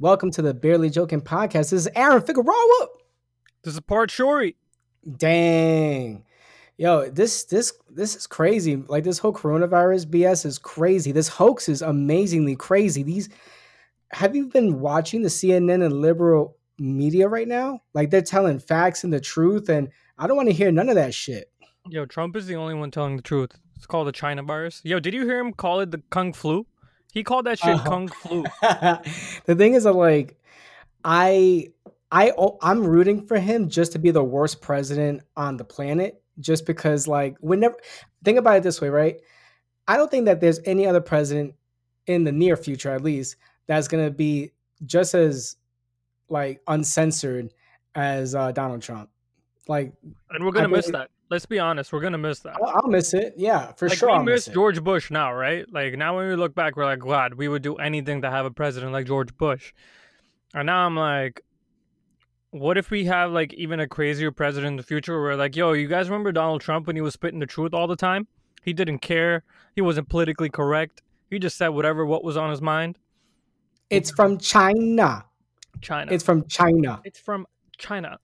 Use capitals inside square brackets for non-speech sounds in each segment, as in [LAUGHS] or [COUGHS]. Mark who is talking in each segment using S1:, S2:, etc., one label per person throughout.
S1: Welcome to the Barely Joking podcast. This is Aaron Figueroa.
S2: This is Parth Shori.
S1: Dang. Yo, this this this is crazy. Like this whole coronavirus BS is crazy. This hoax is amazingly crazy. These have you been watching the CNN and liberal media right now? Like they're telling facts and the truth, and I don't want to hear none of that shit.
S2: Yo, Trump is the only one telling the truth. It's called the China virus. Yo, did you hear him call it the Kung Flu? He called that shit
S1: Uh-huh.
S2: Kung Flu. [LAUGHS]
S1: the thing is, that like, I, I, oh, I'm rooting for him just to be the worst president on the planet, just because, like, whenever think about it this way, right? I don't think that there's any other president in the near future, at least, that's gonna be just as like uncensored as uh, Donald Trump. Like,
S2: And we're gonna
S1: I
S2: miss
S1: believe-
S2: that. Let's be honest, we're gonna miss that.
S1: I'll, I'll miss it. Yeah, for
S2: like
S1: sure.
S2: we
S1: I'll
S2: miss
S1: miss.
S2: George Bush now, right? Like now when we look back, we're like, glad we would do anything to have a president like George Bush. And now I'm like, what if we have like even a crazier president in the future? Where like, yo, you guys remember Donald Trump when he was spitting the truth all the time? He didn't care. He wasn't politically correct. He just said whatever what was on his mind.
S1: It's from China.
S2: China.
S1: It's from China.
S2: it's from China.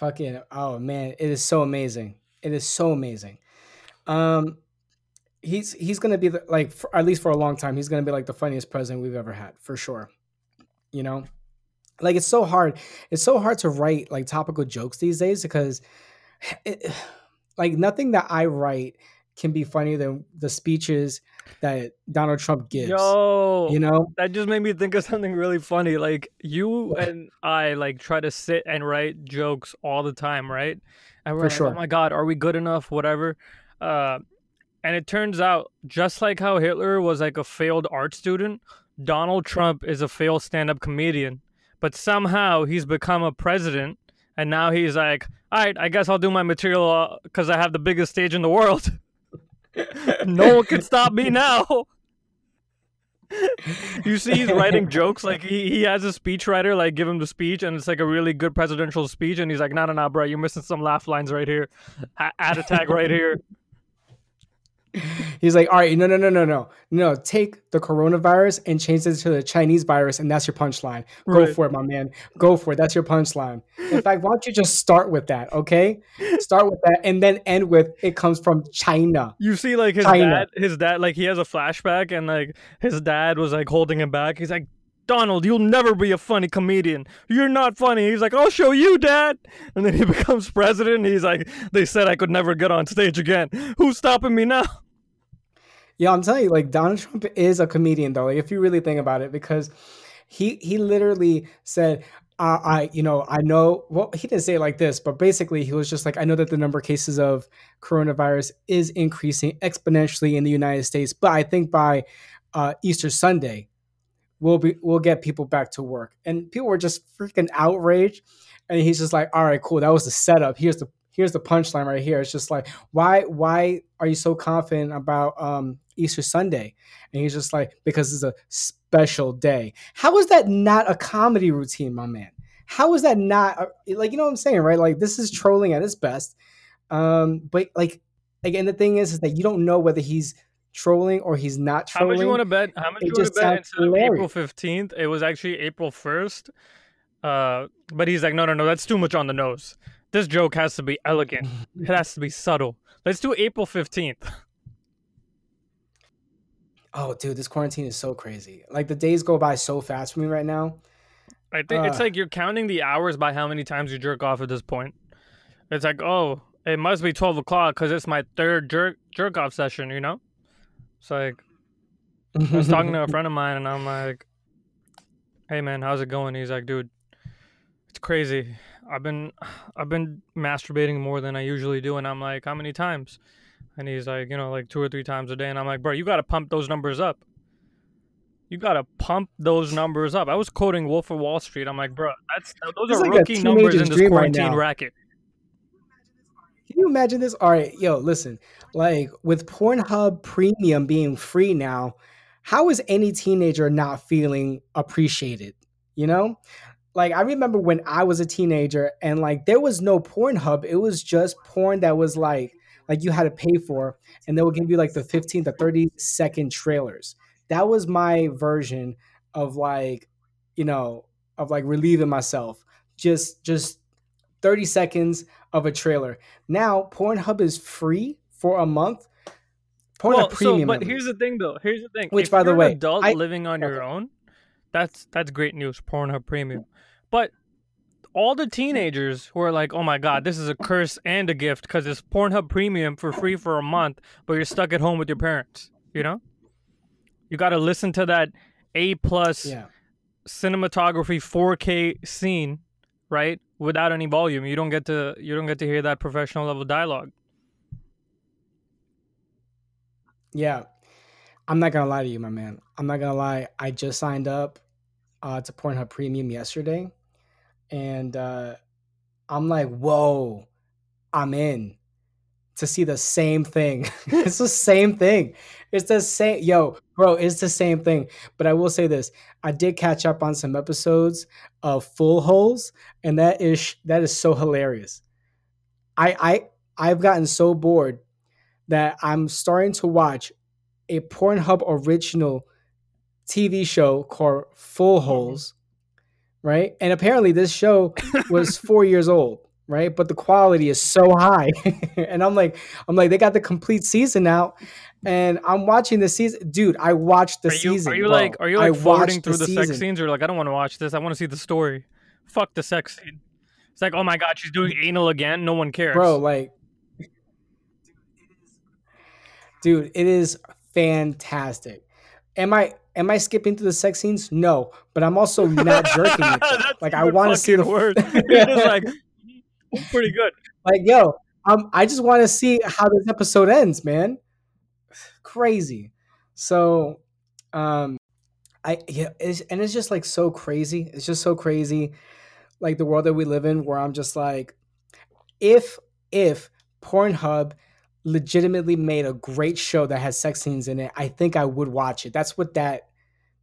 S1: Fucking oh man, it is so amazing. It is so amazing. Um he's he's to be the, like for, at least for a long time he's to be like the funniest president we've ever had for sure. You know? Like it's so hard. It's so hard to write like topical jokes these days because [SIGHS] it, [SIGHS] like nothing that I write can be funnier than the speeches that Donald Trump gives.
S2: Yo,
S1: You know?
S2: that just made me think of something really funny. Like you and I like try to sit and write jokes all the time, right? And we're
S1: For
S2: like,
S1: sure.
S2: oh my god, are we good enough? Whatever. Uh, and it turns out, just like how Hitler was like a failed art student, Donald Trump is a failed stand-up comedian. But somehow he's become a president, and now he's like, all right, I guess I'll do my material because I have the biggest stage in the world. [LAUGHS] no one can stop me now. you see, he's writing [LAUGHS] jokes. Like he, he has a speechwriter like give him the speech, and it's like a really good presidential speech. And he's like, "No, no, no, bro, you're missing some laugh lines right here. Ha- Ad attack right here."
S1: He's like, all right, no, no, no, no, no, no. Take the coronavirus and change it to the Chinese virus, and that's your punchline. Go
S2: Right.
S1: for it, my man. Go for it. That's your punchline. In fact, why don't you just start with that, okay? Start with that, and then end with it comes from China.
S2: You see, like his
S1: China.
S2: dad, his dad, like he has a flashback, and like his dad was like holding him back. He's like, "Donald, you'll never be a funny comedian. You're not funny." He's like, "I'll show you, Dad." And then he [LAUGHS] becomes president. He's like, "They said I could never get on stage again. Who's stopping me now?"
S1: Yeah, I'm telling you, like Donald Trump is a comedian, though. Like, if you really think about it, because he he literally said, uh, "I, you know, I know." Well, he didn't say it like this, but basically, he was just like, "I know that the number of cases of coronavirus is increasing exponentially in the United States, but I think by uh, Easter Sunday, we'll be we'll get people back to work." And people were just freaking outraged, and he's just like, "All right, cool. That was the setup. Here's the." Here's the punchline right here. It's just like, why why are you so confident about um, Easter Sunday? And he's just like, because it's a special day. How is that not a comedy routine, my man? How is that not a, like you know what I'm saying, right? Like this is trolling at its best. Um, but like again, the thing is, is that you don't know whether he's trolling or he's not trolling.
S2: How much you want to bet? How much
S1: It
S2: you want to bet
S1: sounds
S2: instead of April fifteenth? It was actually April first. Uh, but he's like, no, no, no, that's too much on the nose. This joke has to be elegant. [LAUGHS] it has to be subtle. Let's do April fifteenth.
S1: oh, dude, this quarantine is so crazy. Like the days go by so fast for me right now.
S2: I think it's
S1: Uh.
S2: like you're counting the hours by how many times you jerk off at this point. It's like, oh, it must be twelve o'clock because it's my third jerk jerk off session. You know, it's like I was talking to a friend of mine, and I'm like, "Hey, man, how's it going?" He's like, "Dude, it's crazy. I've been, I've been masturbating more than I usually do." And I'm like, "How many times?" And he's like, "You know, like two or three times a day." And I'm like, "Bro, you gotta pump those numbers up. You gotta pump those numbers up." I was quoting Wolf of Wall Street. I'm like, "Bro, that's those
S1: It's
S2: are
S1: like
S2: rookie numbers in this
S1: dream right
S2: quarantine racket."
S1: Can you imagine this? All right, yo, listen. Like with Pornhub Premium being free now, how is any teenager not feeling appreciated? You know? Like I remember when I was a teenager and like there was no Pornhub, it was just porn that was like like you had to pay for and they would give you like the 15 to 30 second trailers. That was my version of like you know, of like relieving myself. Just just 30 seconds of a trailer. Now Pornhub is free for a month.
S2: Pornhub well, premium. So, but here's the thing though. Here's the thing.
S1: Which if by the way,
S2: adult I, living on okay. your own, that's that's great news. Pornhub premium. But all the teenagers who are like, "Oh my god, this is a curse and a gift because it's Pornhub Premium for free for a month, but you're stuck at home with your parents." You know, you got to listen to that A plus
S1: yeah.
S2: cinematography 4K scene, right? Without any volume, you don't get to you don't get to hear that professional level dialogue.
S1: Yeah, I'm not gonna lie to you, my man. I'm not gonna lie. I just signed up uh, to Pornhub Premium yesterday and uh, I'm like, whoa, I'm in to see the same thing. [LAUGHS] it's the same thing. It's the same, yo, bro. It's the same thing. But I will say this: I did catch up on some episodes of Full Holes, and that is that is so hilarious. I I I've gotten so bored that I'm starting to watch a Pornhub original TV show called Full mm-hmm. Holes right? And apparently this show was four years old, right? But the quality is so high. [LAUGHS] and I'm like, I'm like, they got the complete season out. And I'm watching the season, dude. I watched the
S2: are you,
S1: season.
S2: Are you bro. like, are you like forwarding through the, the sex scenes, or like, I don't want to watch this. I want to see the story. Fuck the sex scene. It's like, oh my god, she's doing anal again. No one cares,
S1: bro. Like, dude, it is fantastic. Am I am I skipping through the sex scenes? No, but I'm also not jerking [LAUGHS] it. like I want to see the
S2: word. it's [LAUGHS] like [LAUGHS] pretty good.
S1: Like yo, um, I just want to see how this episode ends, man. Crazy. So, um, I yeah, it's, and it's just like so crazy. It's just so crazy, like the world that we live in, where I'm just like, if if Pornhub legitimately made a great show that has sex scenes in it, I think I would watch it. That's what that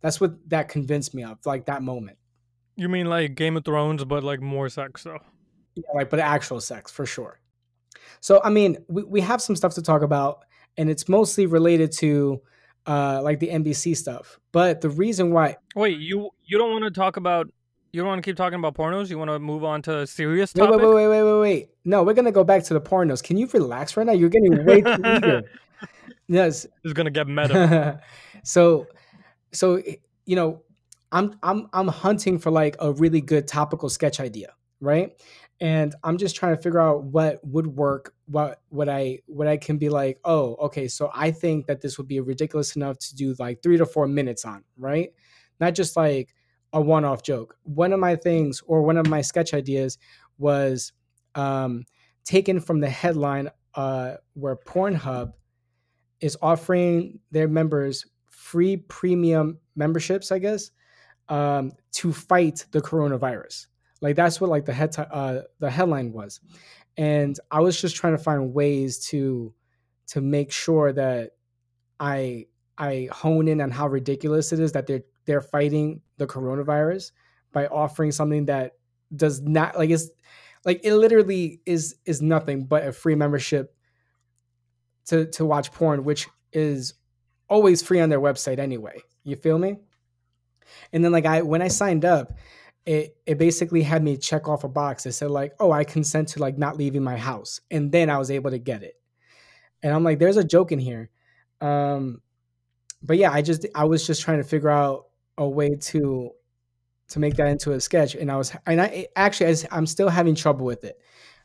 S1: that's what that convinced me of, like that moment.
S2: You mean like Game of Thrones, but like more sex though?
S1: Yeah, like but actual sex for sure. So I mean, we, we have some stuff to talk about, and it's mostly related to uh like the NBC stuff. But the reason why
S2: Wait, you you don't want to talk about you don't want to keep talking about pornos? You want to move on to serious topic?
S1: Wait, wait, wait, wait, wait, wait. No, we're gonna go back to the pornos. Can you relax right now? You're getting way too eager. [LAUGHS] Yes.
S2: it's gonna get meta. [LAUGHS]
S1: so so you know, I'm I'm I'm hunting for like a really good topical sketch idea, right? And I'm just trying to figure out what would work, what what I what I can be like, oh, okay, so I think that this would be ridiculous enough to do like three to four minutes on, right? Not just like a one-off joke. One of my things or one of my sketch ideas was um, taken from the headline uh, where Pornhub is offering their members free premium memberships, I guess, um, to fight the coronavirus. Like that's what like the head t- uh, the headline was, and I was just trying to find ways to to make sure that I I hone in on how ridiculous it is that they're they're fighting the coronavirus by offering something that does not like it's like it literally is is nothing but a free membership to to watch porn, which is always free on their website anyway. You feel me? And then like I when I signed up, it it basically had me check off a box that said like, "Oh, I consent to like not leaving my house." And then I was able to get it. And I'm like, "There's a joke in here." Um but yeah, I just I was just trying to figure out a way to to make that into a sketch and I was and I actually I, I'm still having trouble with it.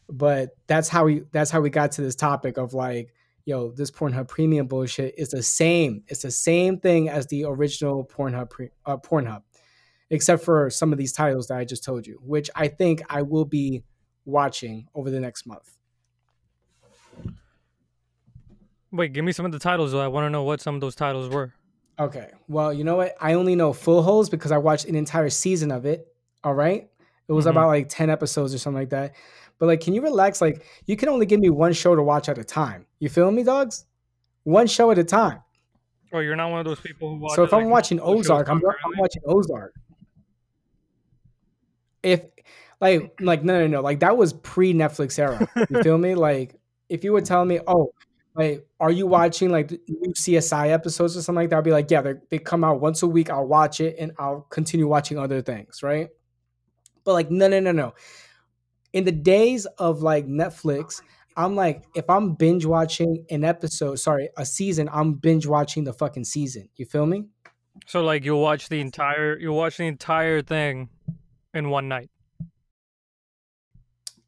S1: But that's how we that's how we got to this topic of like yo, this Pornhub Premium bullshit is the same. It's the same thing as the original Pornhub pre, uh, Pornhub, except for some of these titles that I just told you, which I think I will be watching over the next month.
S2: Wait, give me some of the titles. Though. I want to know what some of those titles were.
S1: Okay. Well, you know what? I only know Full Holes because I watched an entire season of it. All right. It was mm-hmm. about like 10 episodes or something like that. But like, can you relax? Like, you can only give me one show to watch at a time. You feel me, dogs? One show at a time.
S2: Oh, you're not one of those people who watch.
S1: So if I'm watching Ozark, I'm, I'm watching Ozark. If like like no no no like that was pre Netflix era. You feel me? [LAUGHS] Like if you would tell me, oh, Like, are you watching like new CSI episodes or something like that? I'll be like, yeah, they come out once a week. I'll watch it and I'll continue watching other things, right? But like, no, no, no, no. In the days of like Netflix, I'm like, if I'm binge watching an episode, sorry, a season, I'm binge watching the fucking season. You feel me?
S2: So like you'll watch the entire you'll watch the entire thing in one night.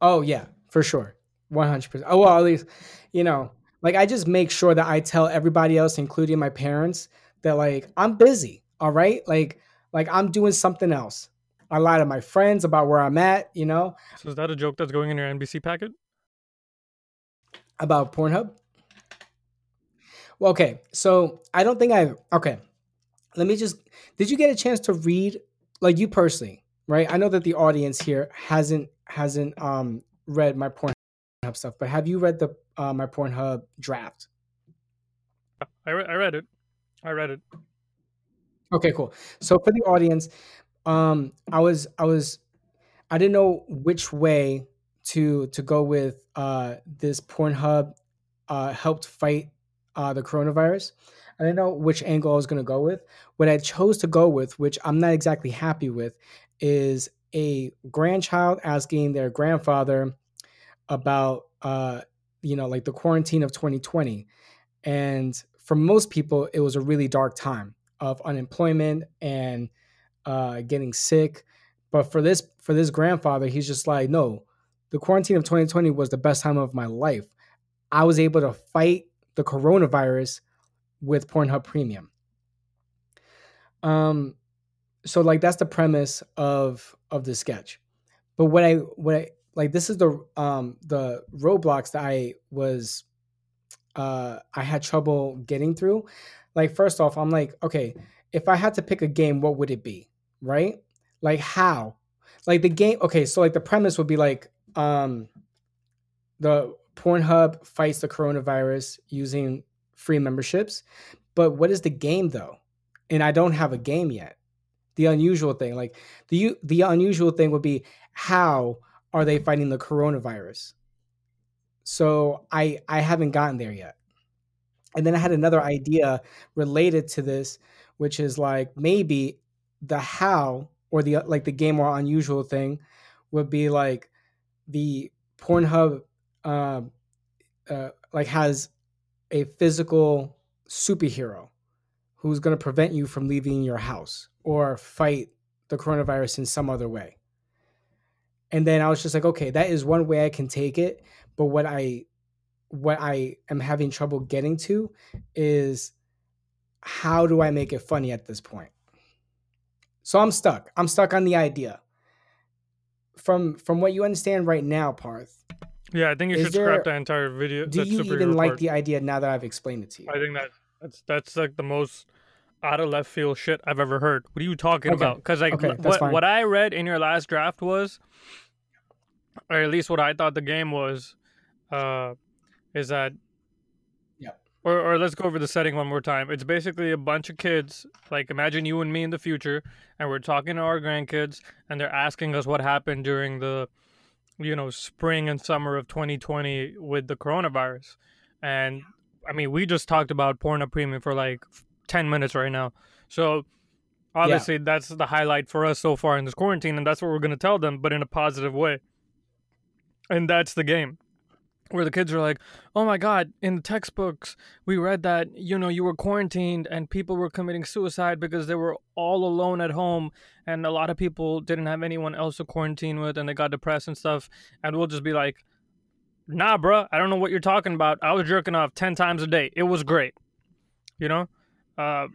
S1: Oh yeah, for sure. 100%. Oh well, at least you know, like I just make sure that I tell everybody else including my parents that like I'm busy, all right? Like like I'm doing something else. I lie to my friends about where I'm at, you know?
S2: So is that a joke that's going in your NBC packet?
S1: About Pornhub? Well, okay. So I don't think I okay. Let me just did you get a chance to read like you personally, right? I know that the audience here hasn't hasn't um read my Pornhub stuff, but have you read the uh, my Pornhub draft?
S2: I, re- I read it. I read it.
S1: Okay, cool. So for the audience, um, I was I was I didn't know which way to to go with uh, this Pornhub uh, helped fight uh, the coronavirus. I didn't know which angle I was going to go with. What I chose to go with, which I'm not exactly happy with, is a grandchild asking their grandfather about, uh, you know, like the quarantine of 2020. And for most people, it was a really dark time of unemployment and uh, getting sick. But for this for this grandfather, he's just like, no, the quarantine of 2020 was the best time of my life. I was able to fight the coronavirus with Pornhub Premium. Um, so like that's the premise of of the sketch. But what I what I like this is the um the roadblocks that I was uh I had trouble getting through. Like first off, I'm like, okay, if I had to pick a game, what would it be? Right? Like how? Like the game okay, so like the premise would be like um the Pornhub fights the coronavirus using free memberships. But what is the game though? And I don't have a game yet. The unusual thing, like the the unusual thing would be how are they fighting the coronavirus? So I I haven't gotten there yet. And then I had another idea related to this, which is like maybe the how or the like the game or unusual thing would be like the Pornhub uh, uh, like has a physical superhero who's going to prevent you from leaving your house or fight the coronavirus in some other way. And then I was just like, okay, that is one way I can take it, but what I what I am having trouble getting to is how do I make it funny at this point? So I'm stuck. I'm stuck on the idea. From from what you understand right now, Parth,
S2: yeah, I think you should there, scrap that entire video.
S1: Do you even like part. the idea now that I've explained it to you?
S2: I think that that's that's like the most out of left field shit I've ever heard. What are you talking okay. about? Because like okay, what fine. what I read in your last draft was, or at least what I thought the game was, uh, is that.
S1: Yeah.
S2: Or, or let's go over the setting one more time. It's basically a bunch of kids, like imagine you and me in the future, and we're talking to our grandkids, and they're asking us what happened during the you know spring and summer of 2020 with the coronavirus and i mean we just talked about Pornhub Premium for like 10 minutes right now so obviously yeah. that's the highlight for us so far in this quarantine and that's what we're going to tell them but in a positive way and that's the game where the kids are like, "Oh my god, in the textbooks we read that, you know, you were quarantined and people were committing suicide because they were all alone at home and a lot of people didn't have anyone else to quarantine with and they got depressed and stuff." And we'll just be like, "Nah, bro, I don't know what you're talking about. I was jerking off 10 times a day. It was great." You know? Uh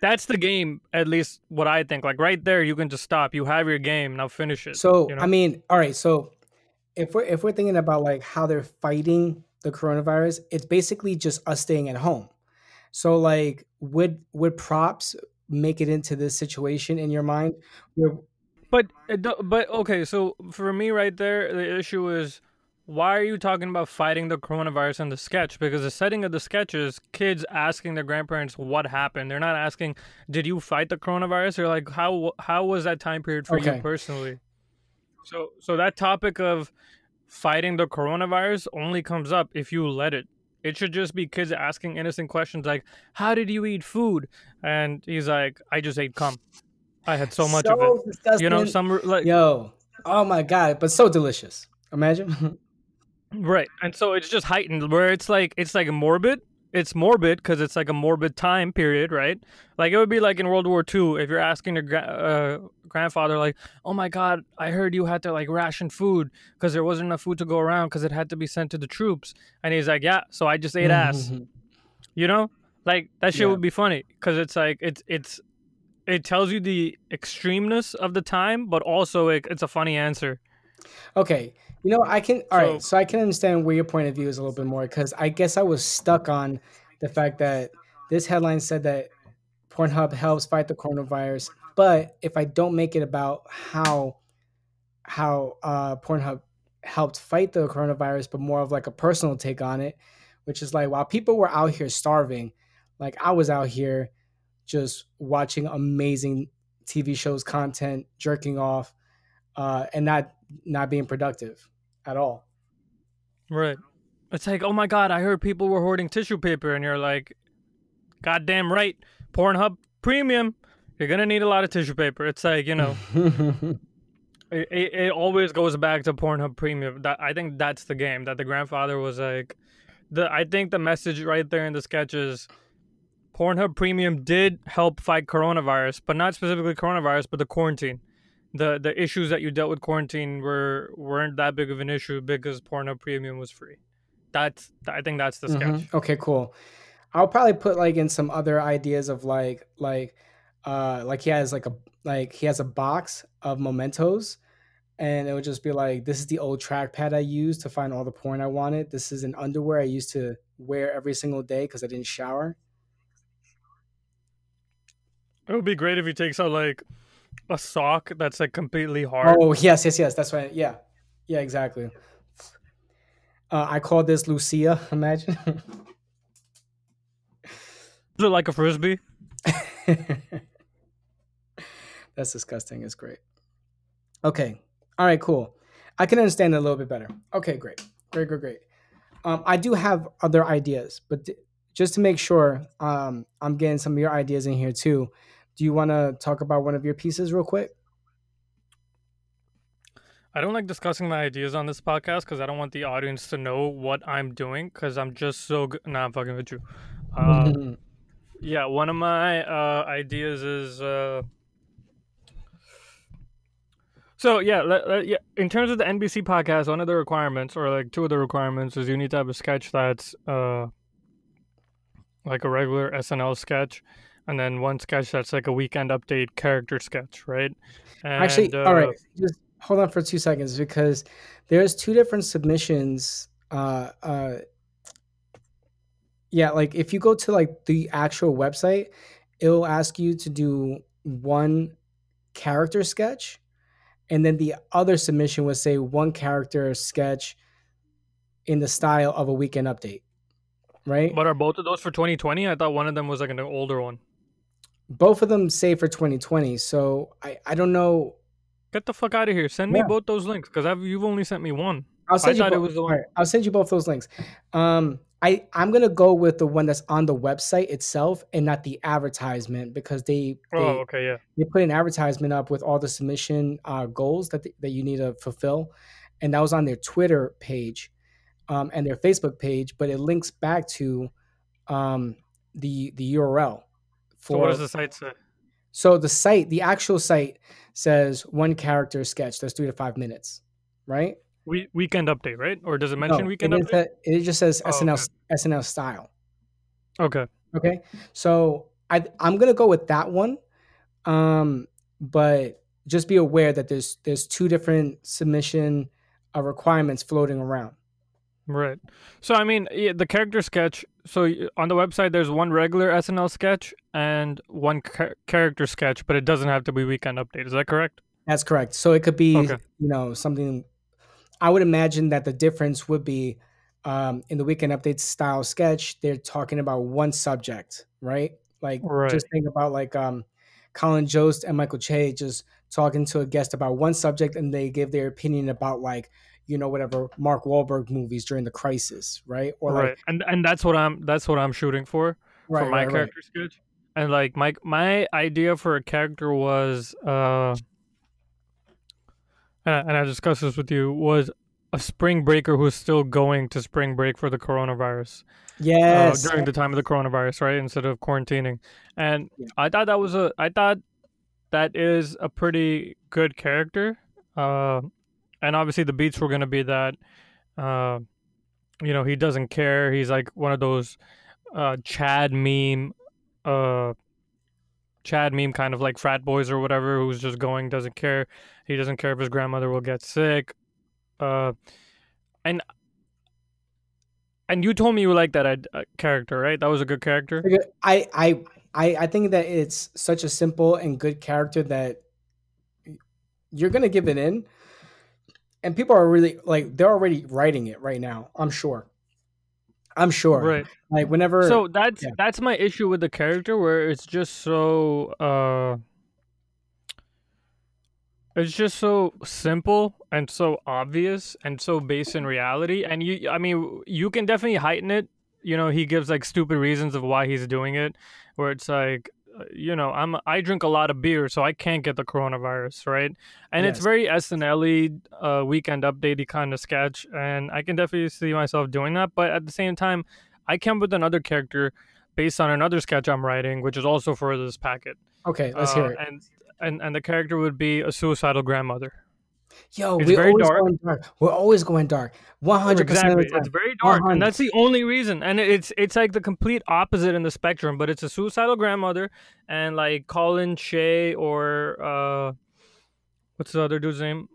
S2: that's the game, at least what I think. Like right there, you can just stop. You have your game. Now finish it.
S1: So
S2: you know?
S1: I mean, all right. So if we're if we're thinking about like how they're fighting the coronavirus, it's basically just us staying at home. So like would would props make it into this situation in your mind?
S2: but but okay, so for me right there, the issue is why are you talking about fighting the coronavirus in the sketch? Because the setting of the sketch is kids asking their grandparents what happened. They're not asking, "Did you fight the coronavirus?" They're like, "How how was that time period for okay. you personally?" So so that topic of fighting the coronavirus only comes up if you let it. It should just be kids asking innocent questions like, "How did you eat food?" And he's like, "I just ate cum. I had so much of it."
S1: disgusting.
S2: You know, some like
S1: Yo. Oh my god, but so delicious. Imagine. [LAUGHS]
S2: right, and so it's just heightened where it's like it's like morbid. It's morbid because it's like a morbid time period, right? Like it would be like in World War II if you're asking your gra- uh, grandfather, like, "Oh my God, I heard you had to like ration food because there wasn't enough food to go around because it had to be sent to the troops," and he's like, "Yeah, so I just ate ass." [LAUGHS] You know, like that shit
S1: Yeah.
S2: would be funny because it's like it's it's it tells you the extremeness of the time, but also it, it's a funny answer.
S1: Okay. You know, I can all right,
S2: So-
S1: so I can understand where your point of view is a little bit more because I guess I was stuck on the fact that this headline said that Pornhub helps fight the coronavirus, but if I don't make it about how how uh, Pornhub helped fight the coronavirus, but more of like a personal take on it, which is like while people were out here starving, like I was out here just watching amazing TV shows, content, jerking off, uh, and not not being productive at all.
S2: Right. It's like, oh my god, I heard people were hoarding tissue paper, and you're like, goddamn right, Pornhub Premium, you're gonna need a lot of tissue paper. It's like you know, [LAUGHS] it, it, it always goes back to Pornhub Premium. That I think that's the game. That the grandfather was like, the I think the message right there in the sketch is, Pornhub Premium did help fight coronavirus, but not specifically coronavirus, but the quarantine. The the issues that you dealt with quarantine were weren't that big of an issue because porno Premium was free. That's I think that's the sketch.
S1: Mhm. Okay, cool. I'll probably put like in some other ideas of like like uh like he has like a like he has a box of mementos and it would just be like this is the old trackpad I used to find all the porn I wanted. This is an underwear I used to wear every single day because I didn't shower.
S2: It would be great if he takes out like a sock that's like completely hard.
S1: Oh yes, yes, yes. That's right. Yeah, yeah, exactly. Uh, I call this Lucia. [LAUGHS] Imagine.
S2: Is it like a frisbee? [LAUGHS]
S1: That's disgusting. It's great. Okay. All right. Cool. I can understand a little bit better. Okay. Great. Great. Great. Great. Um, I do have other ideas, but th- just to make sure, um, I'm getting some of your ideas in here too. Do you want to talk about one of your pieces real quick?
S2: I don't like discussing my ideas on this podcast because I don't want the audience to know what I'm doing because I'm just so good. Nah, I'm fucking with you. Uh, [LAUGHS] yeah, one of my uh, ideas is. Uh... So yeah, let, let- yeah. In terms of the NBC podcast, one of the requirements, or like two of the requirements, is you need to have a sketch that's uh, like a regular SNL sketch, and then one sketch that's like a weekend update character sketch, right? And,
S1: Actually,
S2: uh,
S1: all right. Just hold on for two seconds because there's two different submissions. Uh, uh, yeah, like if you go to like the actual website, it'll ask you to do one character sketch, and then the other submission would say one character sketch in the style of a weekend update. Right?
S2: But are both of those for 2020? I thought one of them was like an older one.
S1: Both of them say for 2020. So I, I don't know.
S2: Get the fuck out of here! Send me
S1: Yeah.
S2: both those links because I've you've only sent me one.
S1: I'll send you
S2: thought it
S1: both.
S2: was the one-
S1: right, I'll send you both those links. Um, I I'm gonna go with the one that's on the website itself and not the advertisement because they they,
S2: Oh, okay, yeah.
S1: they put an advertisement up with all the submission uh, goals that th- that you need to fulfill, and that was on their Twitter page, um, and their Facebook page, but it links back to um, the the URL. For,
S2: So what does the site say?
S1: so the site, the actual site says one character sketch. That's three to five minutes, right?
S2: We, weekend update, right? Or does it mention
S1: No,
S2: weekend
S1: it,
S2: update?
S1: that- it just says
S2: Oh,
S1: SNL
S2: okay.
S1: SNL style.
S2: Okay.
S1: Okay, so I I'm gonna go with that one, um, but just be aware that there's there's two different submission uh, requirements floating around.
S2: Right. So I mean, yeah, the character sketch. So on the website, there's one regular SNL sketch and one char- character sketch, but it doesn't have to be weekend update. Is that correct?
S1: That's correct. So it could be
S2: Okay.
S1: you know something. I would imagine that the difference would be um, in the weekend update style sketch. They're talking about one subject, right? Like
S2: Right.
S1: just think about like um, Colin Jost and Michael Che just talking to a guest about one subject, and they give their opinion about like you know whatever Mark Wahlberg movies during the crisis, right?
S2: Or right, like, and and that's what I'm that's what I'm shooting for right, for my right, character right. sketch. And like my my idea for a character was, uh, and I, and I discussed this with you was a spring breaker who's still going to spring break for the coronavirus.
S1: Yes,
S2: uh, during the time of the coronavirus, right? Instead of quarantining, and yeah. I thought that was a I thought that is a pretty good character. Uh, and obviously the beats were going to be that uh, you know he doesn't care. He's like one of those uh, chad meme uh, chad meme kind of like frat boys or whatever who's just going doesn't care. He doesn't care if his grandmother will get sick uh, and and you told me you like that uh, character right? That was a good character?
S1: I, I i i think that it's such a simple and good character that you're gonna give it in and people are really like they're already writing it right now. I'm sure. I'm sure.
S2: Right.
S1: Like whenever.
S2: So that's yeah. that's my issue with the character, where it's just so. uh it's just so simple and so obvious and so based in reality. And you, I mean, you can definitely heighten it. You know, he gives like stupid reasons of why he's doing it, where it's like, you know, I'm I drink a lot of beer, so I can't get the coronavirus, right? And yes. it's very SNL uh, weekend updatey kind of sketch, and I can definitely see myself doing that. But at the same time, I came with another character based on another sketch I'm writing, which is also for this packet.
S1: Okay, let's uh, hear it.
S2: And and and the character would be a suicidal grandmother.
S1: Yo, it's we're always dark. going dark. We're always going dark. One hundred percent.
S2: It's very dark, 100. and that's the only reason. And it's it's like the complete opposite in the spectrum. But it's a suicidal grandmother, and like Colin Shay or uh, what's the other dude's name?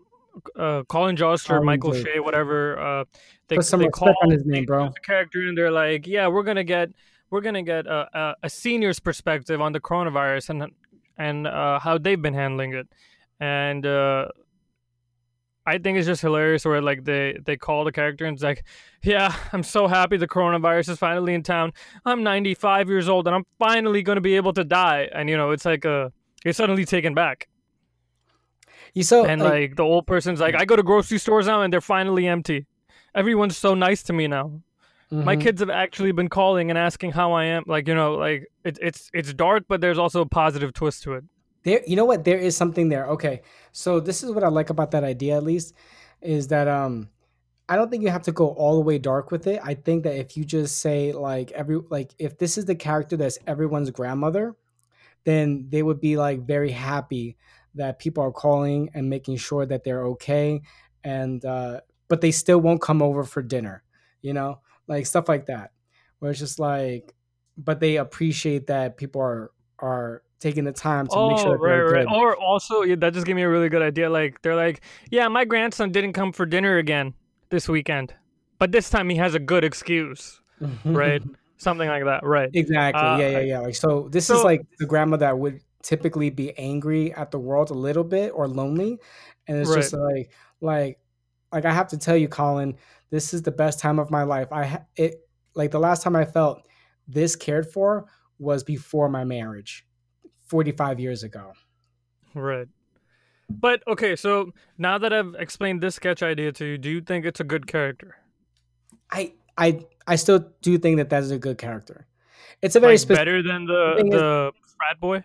S2: Uh, Colin Jost or Michael. Che, whatever. Uh,
S1: they, Put some they respect call on his name, bro.
S2: The character, and they're like, yeah, we're gonna get we're gonna get a, a, a senior's perspective on the coronavirus and and uh, how they've been handling it, and uh, I think it's just hilarious where like they they call the character and it's like, yeah, I'm so happy the coronavirus is finally in town. I'm 95 years old and I'm finally going to be able to die. And you know, it's like a you're suddenly taken back.
S1: You so
S2: and like, like the old person's like, I go to grocery stores now and they're finally empty. Everyone's so nice to me now. Mm-hmm. My kids have actually been calling and asking how I am. Like you know, like it's it's it's dark, but there's also a positive twist to it
S1: there you know what? There is something there. Okay. So this is what i like about that idea at least is that um i don't think you have to go all the way dark with it. I think that if you just say like every like if this is the character that's everyone's grandmother then they would be like very happy that people are calling and making sure that they're okay and uh but they still won't come over for dinner you know? Like stuff like that where it's just like but they appreciate that people are are taking the time to oh, make sure right, right.
S2: Or also, yeah, that just gave me a really good idea. Like they're like, yeah, my grandson didn't come for dinner again this weekend, but this time he has a good excuse, right? [LAUGHS] Something like that, right?
S1: Exactly. Uh, yeah, yeah, yeah. Like so, this so, is like the grandma that would typically be angry at the world a little bit or lonely, and it's right. just like, like, like I have to tell you, Colin, this is the best time of my life. I it like the last time I felt this cared for was before my marriage 45 years ago.
S2: Right. But okay, so now that I've explained this sketch idea to you, do you think it's a good character?
S1: I I I still do think that that's a good character. It's a very
S2: like specific, better than the the is, frat boy.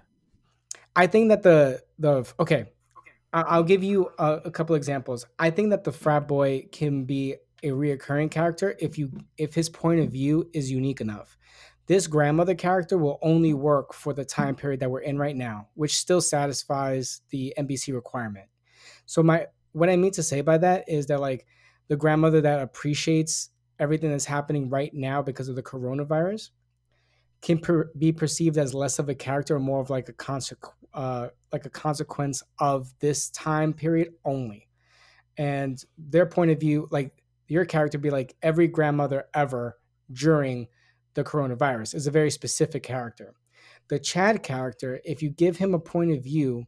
S1: I think that the the okay, I'll give you a, a couple examples. I think that the frat boy can be a reoccurring character if you if his point of view is unique enough this grandmother character will only work for the time period that we're in right now, which still satisfies the NBC requirement. So my what I mean to say by that is that like the grandmother that appreciates everything that's happening right now because of the coronavirus can per- be perceived as less of a character or more of like a consequence uh, like a consequence of this time period only and their point of view like your character be like every grandmother ever during the coronavirus is a very specific character. The Chad character, if you give him a point of view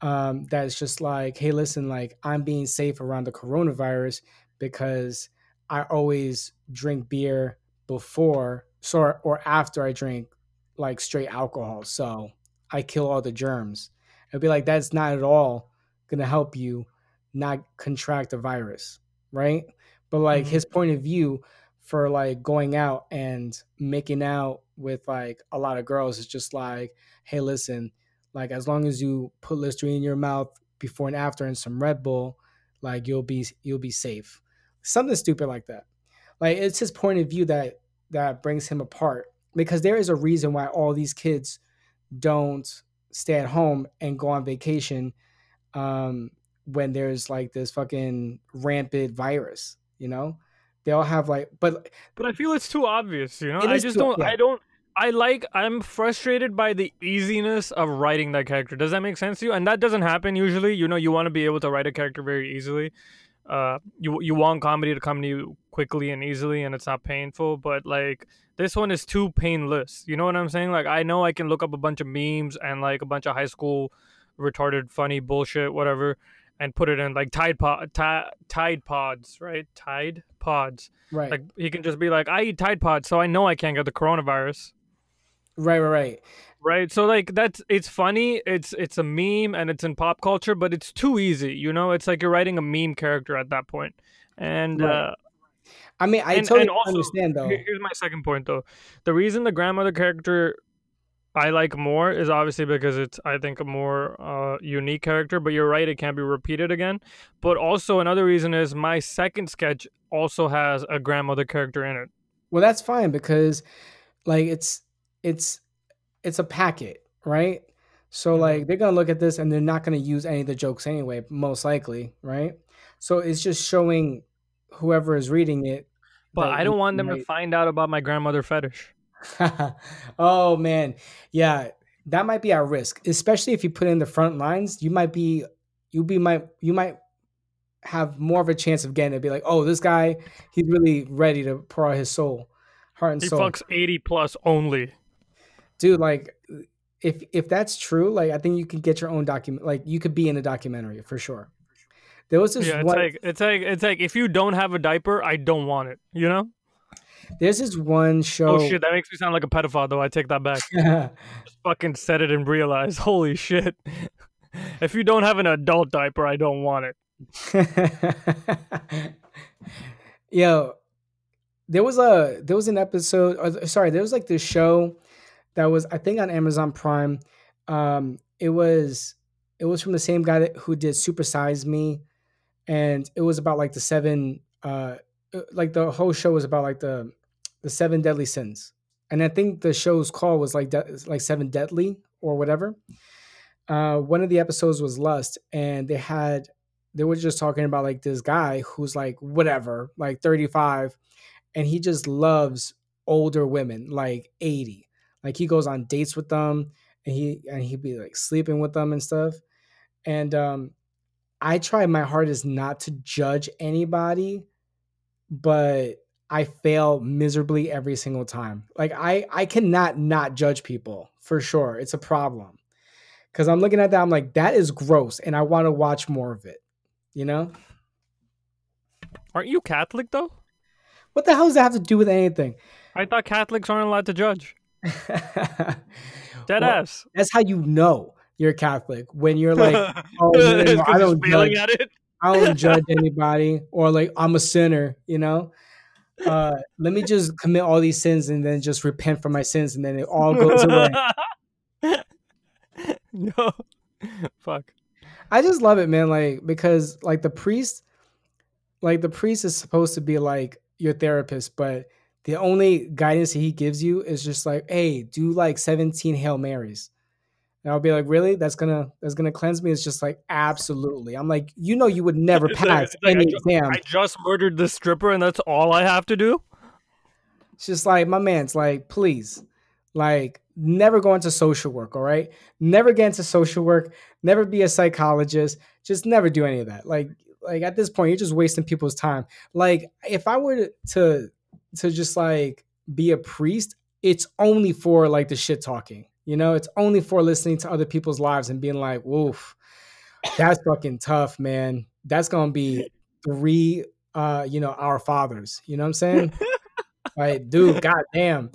S1: um, that's just like, hey, listen, like I'm being safe around the coronavirus because I always drink beer before so or after I drink like straight alcohol. So I kill all the germs. It'd be like that's not at all gonna help you not contract the virus. right? But like mm-hmm. his point of view for like going out and making out with like a lot of girls It's just like, hey, listen, like as long as you put Listerine in your mouth before and after and some Red Bull, like you'll be you'll be safe. Something stupid like that. Like it's his point of view that that brings him apart because there is a reason why all these kids don't stay at home and go on vacation um, when there's like this fucking rampant virus, you know? They all have like but
S2: but I feel it's too obvious, you know? I just too, don't yeah. I don't I like I'm frustrated by the easiness of writing that character. Does that make sense to you? And that doesn't happen usually. You know, you want to be able to write a character very easily. Uh, you you want comedy to come to you quickly and easily, and it's not painful. But like this one is too painless. You know what I'm saying? Like I know I can look up a bunch of memes and like a bunch of high school retarded funny bullshit, whatever, and put it in like Tide Pod, t- Tide Pods, right? Tide Pods.
S1: Right.
S2: Like he can just be like, I eat Tide Pods, so I know I can't get the coronavirus.
S1: Right, right, right.
S2: Right. So like that's it's funny, it's it's a meme and it's in pop culture, but it's too easy, you know? It's like you're writing a meme character at that point. And right. uh
S1: I mean, I and, totally and also, understand though.
S2: Here's my second point though. The reason the grandmother character I like more is obviously because it's I think a more uh, unique character. But you're right, it can't be repeated again. But also another reason is my second sketch also has a grandmother character in it.
S1: Well, that's fine because like it's it's it's a packet, right? So mm-hmm. like they're gonna look at this and they're not gonna use any of the jokes anyway, most likely, right? So it's just showing whoever is reading it.
S2: But I don't want them might... to find out about my grandmother fetish. [LAUGHS]
S1: oh man, yeah, that might be our risk, especially if you put in the front lines. You might be, you be might you might have more of a chance of getting it. Be like, oh, this guy, he's really ready to pour out his soul, heart and
S2: he
S1: soul.
S2: He fucks eighty plus only
S1: dude like if if that's true like i think you can get your own document like you could be in a documentary for sure there was this
S2: yeah, it's
S1: one,
S2: like it's like it's like if you don't have a diaper i don't want it you know
S1: there's this one show
S2: oh shit that makes me sound like a pedophile though. I take that back. [LAUGHS] Just fucking said it and realized. [LAUGHS] Holy shit. If you don't have an adult diaper i don't want it. [LAUGHS]
S1: Yo there was a there was an episode or, sorry there was like this show that was I think on Amazon Prime. Um, it was it was from the same guy that, who did Super Size Me, and it was about like the seven uh, uh like the whole show was about like the the seven deadly sins, and I think the show's call was like de- like seven deadly or whatever. Uh, one of the episodes was lust, and they had they were just talking about like this guy who's like whatever, like 35, and he just loves older women, like 80 like he goes on dates with them and he and he'd be like sleeping with them and stuff. And um I try my hardest not to judge anybody, but I fail miserably every single time. Like I I cannot not judge people for sure. It's a problem. Cuz I'm looking at that I'm like that is gross and I want to watch more of it. You know?
S2: Aren't you Catholic though?
S1: What the hell does that have to do with anything?
S2: I thought Catholics aren't allowed to judge. [LAUGHS] Dead well, ass.
S1: That's how you know you're Catholic when you're like, [LAUGHS] oh, [LAUGHS] I don't judge. I don't judge anybody, or like I'm a sinner. You know, uh, let me just commit all these sins and then just repent for my sins, and then it all goes [LAUGHS] away.
S2: no, fuck.
S1: I just love it, man. Like because like the priest, like the priest is supposed to be like your therapist, but the only guidance he gives you is just like, hey, do like 17 Hail Marys. And I'll be like, really? That's gonna that's gonna cleanse me? It's just like absolutely. I'm like, you know, you would never pass like, any
S2: I just, exam. I just murdered the stripper, and that's all I have to do.
S1: It's just like my man's like, please, like, never go into social work. All right, never get into social work. Never be a psychologist. Just never do any of that. Like, like at this point, you're just wasting people's time. Like, if I were to to just like be a priest, it's only for like the shit talking. You know, it's only for listening to other people's lives and being like, woof, that's fucking tough, man. That's gonna be three uh, you know, our fathers. You know what I'm saying? like, dude, [LAUGHS] goddamn.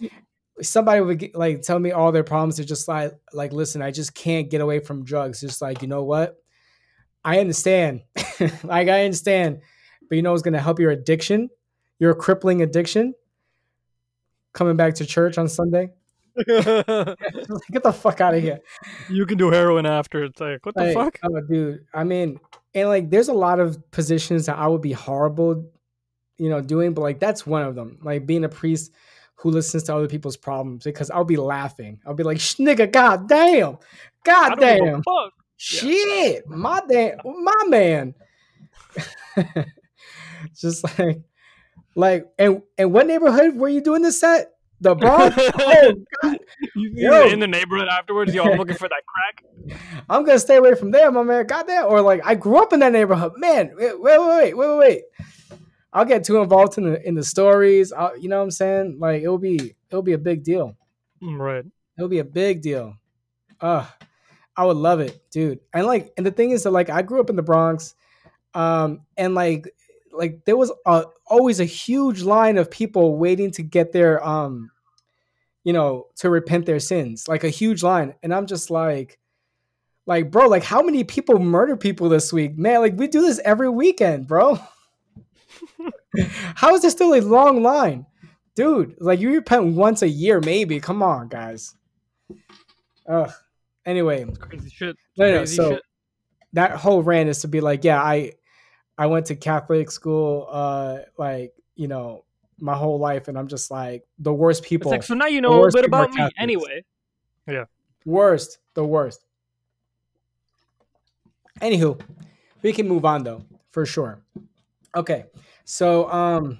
S1: Somebody would get, like tell me all their problems. They're just like, like, listen, I just can't get away from drugs. Just like, you know what? I understand. [LAUGHS] like, I understand but you know it's gonna help your addiction, your crippling addiction. Coming back to church on Sunday. [LAUGHS] [LAUGHS] Get the fuck out of here.
S2: You can do heroin after. It's like, what the
S1: Like,
S2: fuck?
S1: oh, dude. I mean, and like, there's a lot of positions that I would be horrible, you know, doing, but like, that's one of them. Like being a priest who listens to other people's problems because I'll be laughing. I'll be like, "Sh- nigga, god damn,
S2: I
S1: god
S2: don't give a
S1: damn,
S2: fuck.
S1: shit, my damn, my man. [LAUGHS] Just like, like, and and what neighborhood were you doing this at? The Bronx. oh, God.
S2: You in the neighborhood afterwards, yo, I'm [LAUGHS] looking for that crack.
S1: I'm gonna stay away from there, my man. Goddamn. Or like I grew up in that neighborhood. Man, wait, wait, wait, wait, wait, wait. I'll get too involved in the in the stories. I'll, you know what I'm saying? Like it'll be it'll be a big deal.
S2: Mm, Right.
S1: It'll be a big deal. Uh I would love it, dude. And like and the thing is that like I grew up in the Bronx. Um and like like there was a, always a huge line of people waiting to get their um you know to repent their sins. Like a huge line. And I'm just like like bro, like how many people murder people this week? Man, like we do this every weekend, bro. [LAUGHS] how is there still a long line? Dude, like you repent once a year, maybe. Come on, guys. Ugh. Anyway,
S2: Crazy shit.
S1: no, no,
S2: Crazy
S1: so
S2: shit.
S1: that whole rant is to be like, yeah, I I went to Catholic school, uh, like you know, my whole life, and I'm just like the worst
S2: It's
S1: people,
S2: like, so now you know a
S1: worst
S2: bit about me
S1: Catholics.
S2: anyway.
S1: Yeah, worst, the worst. Anywho, we can move on though, for sure. Okay, so um,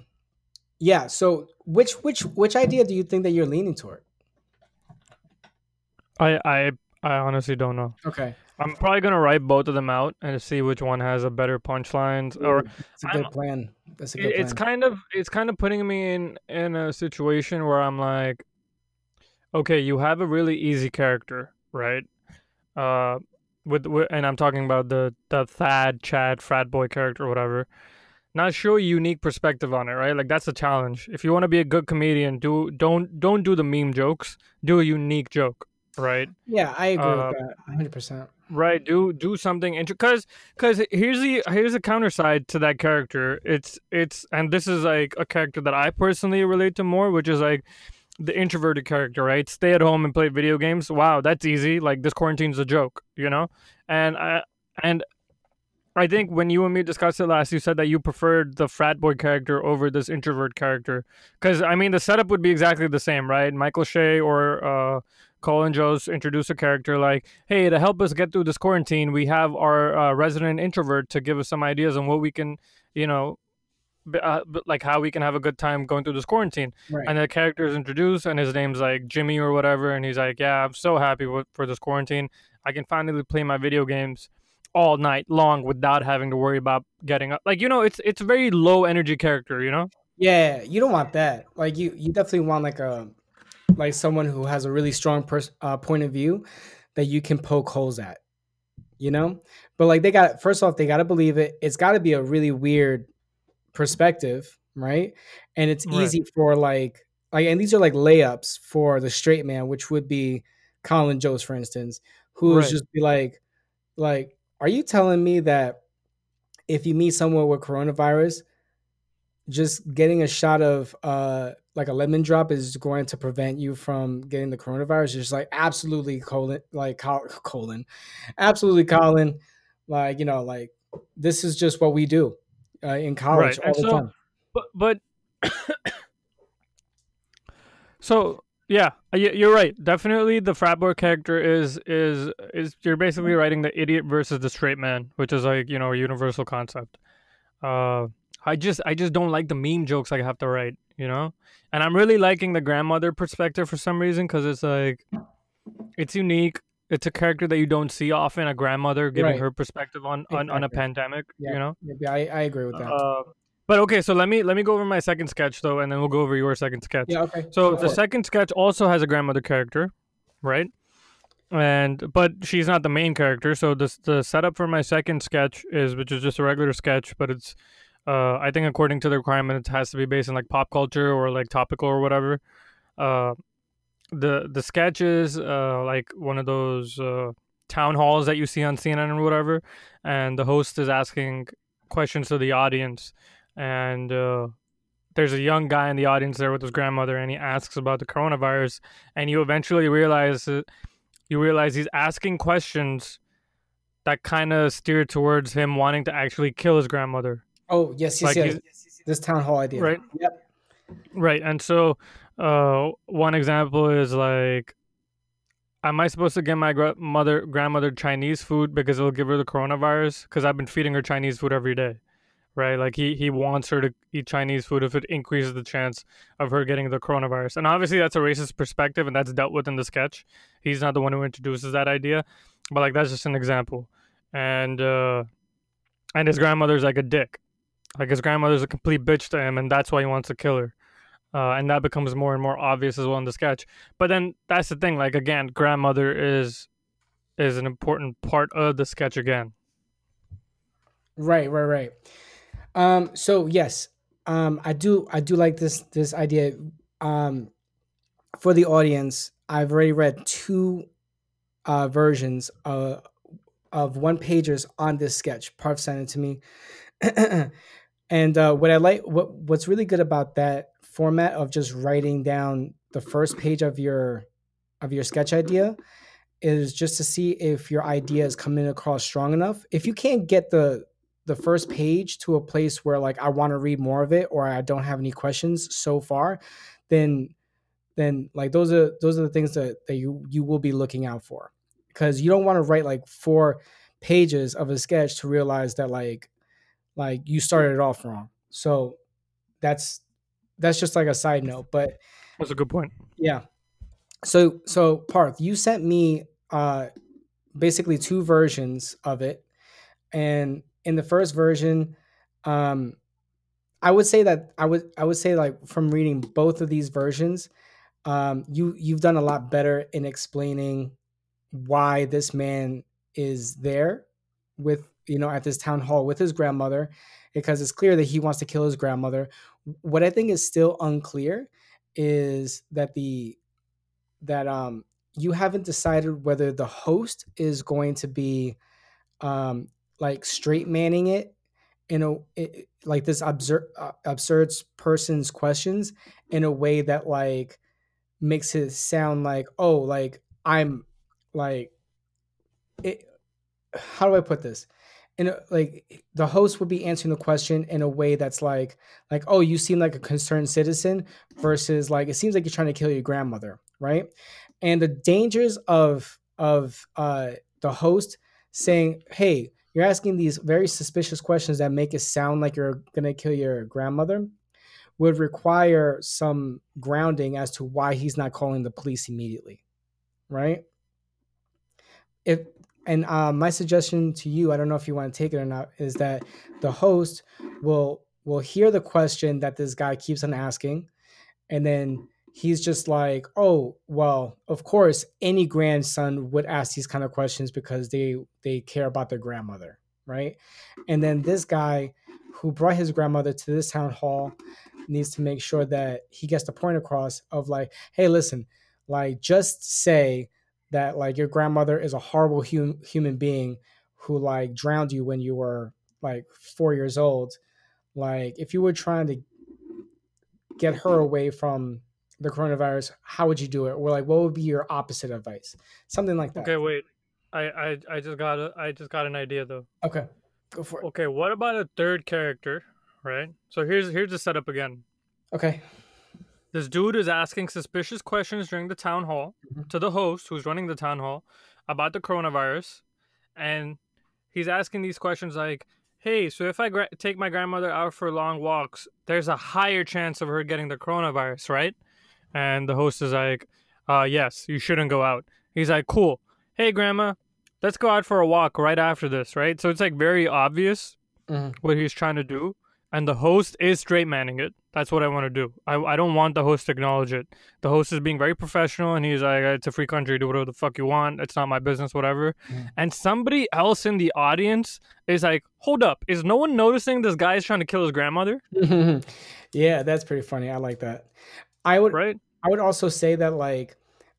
S1: yeah, so which which which idea do you think that you're leaning toward?
S2: I, I, I honestly don't know.
S1: Okay,
S2: I'm probably gonna write both of them out and see which one has a better punchlines. Or
S1: it's a good
S2: I'm-
S1: plan. That's a good
S2: it's
S1: plan.
S2: kind of it's kind of putting me in in a situation where I'm like, okay, you have a really easy character, right? Uh, with, with and I'm talking about the the Thad Chad frat boy character, or whatever. Show a unique perspective on it, right? Like that's the challenge. If you want to be a good comedian, do don't don't do the meme jokes. Do a unique joke, right?
S1: yeah, I agree
S2: uh,
S1: with that, 100.
S2: Right, do do something because because here's the here's the counter side to that character. It's it's and this is like a character that I personally relate to more, which is like the introverted character, right? Stay at home and play video games. Wow, that's easy. Like this quarantine's a joke, you know. And I and I think when you and me discussed it last, you said that you preferred the frat boy character over this introvert character. Because I mean, the setup would be exactly the same, right? Michael Che or uh, Colin Jost introduce a character like, "Hey, to help us get through this quarantine, we have our uh, resident introvert to give us some ideas on what we can, you know, b- uh, b- like how we can have a good time going through this quarantine."
S1: Right.
S2: And the character is introduced, and his name's like Jimmy or whatever, and he's like, "Yeah, I'm so happy with, for this quarantine. I can finally play my video games." All night long without having to worry about getting up. Like you know, it's it's a very low energy character. You know.
S1: Yeah, you don't want that. Like you, you definitely want like a like someone who has a really strong pers- uh, point of view that you can poke holes at. You know, but like they got first off, they got to believe it. It's got to be a really weird perspective, right? And it's
S2: Right.
S1: easy for like like, and these are like layups for the straight man, which would be Colin Jost, for instance, who
S2: Right.
S1: just be like, like, are you telling me that if you meet someone with coronavirus, just getting a shot of uh like a lemon drop is going to prevent you from getting the coronavirus. It's just like absolutely Colin like Colin, absolutely Colin. Like you know, like this is just what we do uh, in college
S2: Right,
S1: all
S2: and
S1: the
S2: so-
S1: time.
S2: But but [COUGHS] so yeah, uh, you're right. Definitely, the frat boy character is is is you're basically writing the idiot versus the straight man, which is like you know a universal concept. Uh, I just I just don't like the meme jokes I have to write, you know. And I'm really liking the grandmother perspective for some reason because it's like it's unique. It's a character that you don't see often. A grandmother giving
S1: Right.
S2: her perspective on on, on a pandemic,
S1: Yeah,
S2: you know.
S1: yeah, I, I agree with that.
S2: Uh, but okay, so let me let me go over my second sketch though, and then we'll go over your second sketch.
S1: yeah, okay.
S2: So
S1: go
S2: the
S1: for it.
S2: second sketch also has a grandmother character, right? And but she's not the main character. So the the setup for my second sketch is which is just a regular sketch, but it's uh I think according to the requirement it has to be based on like pop culture or like topical or whatever. Uh the the sketch is uh like one of those uh town halls that you see on CNN or whatever, and the host is asking questions to the audience and uh, there's a young guy in the audience there with his grandmother, and he asks about the coronavirus, and you eventually realize that you realize he's asking questions that kind of steer towards him wanting to actually kill his grandmother.
S1: Oh yes, yes, like yes. This town hall idea,
S2: right?
S1: Yep.
S2: Right, and so uh, one example is like, am I supposed to get my mother grandmother Chinese food because it'll give her the coronavirus? Because I've been feeding her Chinese food every day right? Like he he wants her to eat Chinese food if it increases the chance of her getting the coronavirus. And obviously that's a racist perspective and that's dealt with in the sketch. He's not the one who introduces that idea, but like that's just an example. And uh and his grandmother's like a dick. Like his grandmother's a complete bitch to him and that's why he wants to kill her. Uh, and that becomes more and more obvious as well in the sketch. But then that's the thing, like again, grandmother is is an important part of the sketch again.
S1: Right, right, right. Um, so yes, um, I do I do like this this idea. Um, for the audience, I've already read two uh, versions of of one pagers on this sketch. Parth sent it to me, [CLEARS THROAT] and uh, what I like what what's really good about that format of just writing down the first page of your of your sketch idea is just to see if your idea is coming across strong enough. If you can't get the the first page to a place where like I want to read more of it or I don't have any questions so far, then then like those are those are the things that, that you you will be looking out for. Because you don't want to write like four pages of a sketch to realize that like like you started it off wrong. So that's that's just like a side note. But
S2: that's a good point.
S1: Yeah. So so Parth, you sent me uh basically two versions of it. And in the first version, um, I would say that I would I would say like from reading both of these versions, um, you you've done a lot better in explaining why this man is there with you know at this town hall with his grandmother because it's clear that he wants to kill his grandmother. What I think is still unclear is that the that um you haven't decided whether the host is going to be um like straight manning it in a it, like this absurd uh, absurd person's questions in a way that like makes it sound like oh like i'm like it how do i put this? In a, like the host would be answering the question in a way that's like like oh you seem like a concerned citizen versus like it seems like you're trying to kill your grandmother right? And the dangers of of uh the host saying hey you're asking these very suspicious questions that make it sound like you're going to kill your grandmother would require some grounding as to why he's not calling the police immediately right? If and uh, my suggestion to you i don't know if you want to take it or not is that the host will will hear the question that this guy keeps on asking and then he's just like oh well of course any grandson would ask these kind of questions because they they care about their grandmother right? And then this guy who brought his grandmother to this town hall needs to make sure that he gets the point across of like hey listen like just say that like your grandmother is a horrible hum- human being who like drowned you when you were like four years old. Like if you were trying to get her away from the coronavirus, how would you do it? Or like, what would be your opposite advice? Something like that.
S2: Okay, wait. I I, I just got a, I just got an idea though.
S1: Okay, go for it.
S2: Okay, what about a third character? Right. So here's here's the setup again.
S1: Okay.
S2: This dude is asking suspicious questions during the town hall mm-hmm. to the host who's running the town hall about the coronavirus, and he's asking these questions like, "Hey, so if I gra- take my grandmother out for long walks, there's a higher chance of her getting the coronavirus, right?" And the host is like, uh, yes, you shouldn't go out. He's like, cool. Hey, grandma, let's go out for a walk right after this, right? So it's like very obvious mm-hmm. what he's trying to do. And the host is straight manning it. That's what I want to do. I, I don't want the host to acknowledge it. The host is being very professional and he's like, it's a free country, do whatever the fuck you want. It's not my business, whatever. Mm-hmm. And somebody else in the audience is like, hold up, is no one noticing this guy is trying to kill his grandmother? [LAUGHS]
S1: yeah, that's pretty funny. I like that. I would
S2: right.
S1: I would also say that like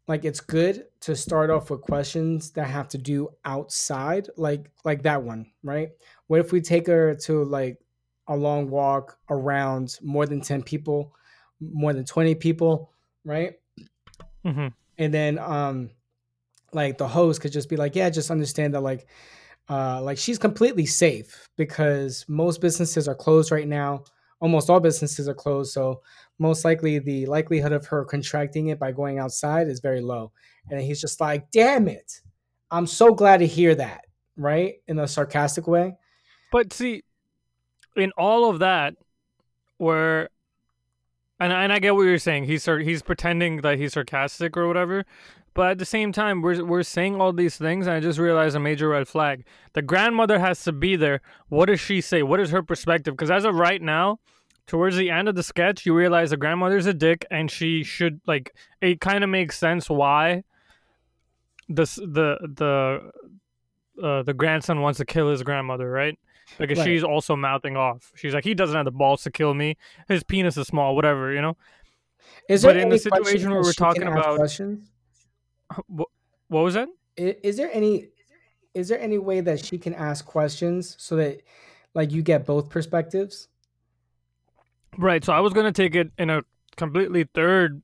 S1: like it's good to start off with questions that have to do outside like like that one, right? What if we take her to like a long walk around more than 10 people, more than 20 people, right?
S2: hmm
S1: And then um like the host could just be like, yeah, just understand that like uh like she's completely safe because most businesses are closed right now. Almost all businesses are closed, so most likely the likelihood of her contracting it by going outside is very low. And he's just like, "Damn it. I'm so glad to hear that." Right? In a sarcastic way.
S2: But see, in all of that, where and and I get what you're saying. He's he's pretending that he's sarcastic or whatever. But at the same time, we're we're saying all these things, and I just realized a major red flag. The grandmother has to be there. What does she say? What is her perspective? Because as of right now, towards the end of the sketch, you realize the grandmother's a dick, and she should like. It kind of makes sense why. This the the uh, the grandson wants to kill his grandmother, right? Because
S1: Right.
S2: she's also mouthing off. She's like, he doesn't have the balls to kill me. His penis is small, whatever, you know.
S1: Is
S2: But
S1: there
S2: in the situation where we're talking about-
S1: questions? [LAUGHS]
S2: What, was that?
S1: I- Is there any is there any way that she can ask questions so that like you get both perspectives?
S2: Right. So I was gonna take it in a completely third,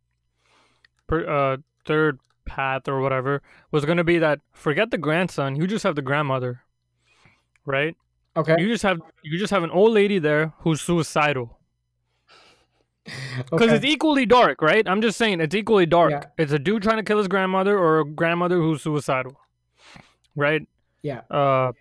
S2: per, uh, third path or whatever. Was gonna be that forget the grandson. You just have the grandmother, right?
S1: Okay.
S2: You just have you just have an old lady there who's suicidal. Because
S1: okay.
S2: it's equally dark, right? I'm just saying it's equally dark.
S1: Yeah.
S2: It's a dude trying to kill his grandmother or a grandmother who's suicidal, right?
S1: Yeah.
S2: Uh,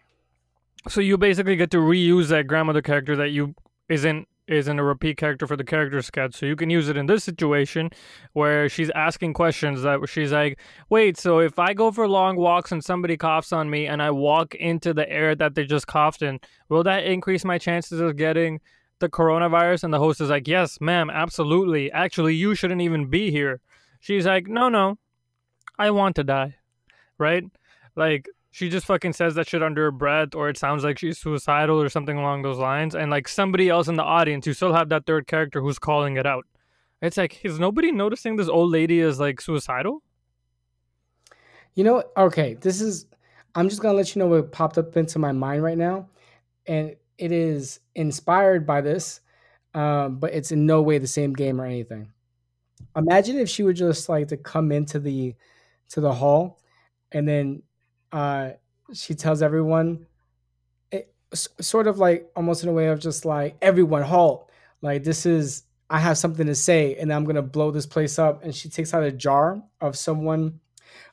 S2: so you basically get to reuse that grandmother character that you isn't isn't a repeat character for the character sketch. So you can use it in this situation where she's asking questions that she's like, "Wait, so if I go for long walks and somebody coughs on me and I walk into the air that they just coughed in, will that increase my chances of getting?" The coronavirus and the host is like yes ma'am absolutely. Actually you shouldn't even be here. She's like no no. I want to die. Right? Like she just fucking says that shit under her breath or it sounds like she's suicidal or something along those lines and like somebody else in the audience you still have that third character who's calling it out. It's like is nobody noticing this old lady is like suicidal?
S1: You know, okay, this is I'm just gonna let you know what popped up into my mind right now. And it is inspired by this, um, but it's in no way the same game or anything. Imagine if she would just like to come into the to the hall and then uh she tells everyone it, s- sort of like almost in a way of just like everyone halt like this is i have something to say and i'm gonna blow this place up and she takes out a jar of someone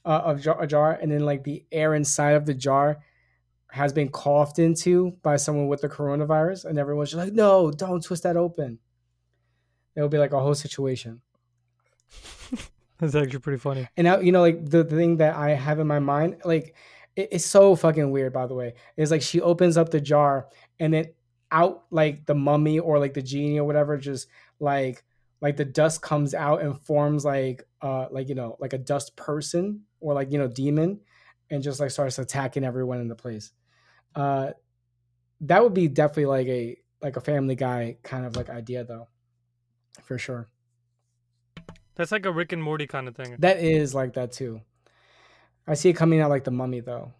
S1: uh, of jar, a jar and then like the air inside of the jar has been coughed into by someone with the coronavirus and everyone's just like no don't twist that open. It'll be like a whole situation. [LAUGHS]
S2: That's actually pretty funny.
S1: And now you know like the, the thing that i have in my mind like it, it's so fucking weird by the way. Is like she opens up the jar and then out like the mummy or like the genie or whatever just like like the dust comes out and forms like uh like you know like a dust person or like you know demon and just like starts attacking everyone in the place uh that would be definitely like a like a family guy kind of like idea though for sure
S2: that's like a rick and morty kind of thing
S1: That is like that too. I see it coming out like the mummy though.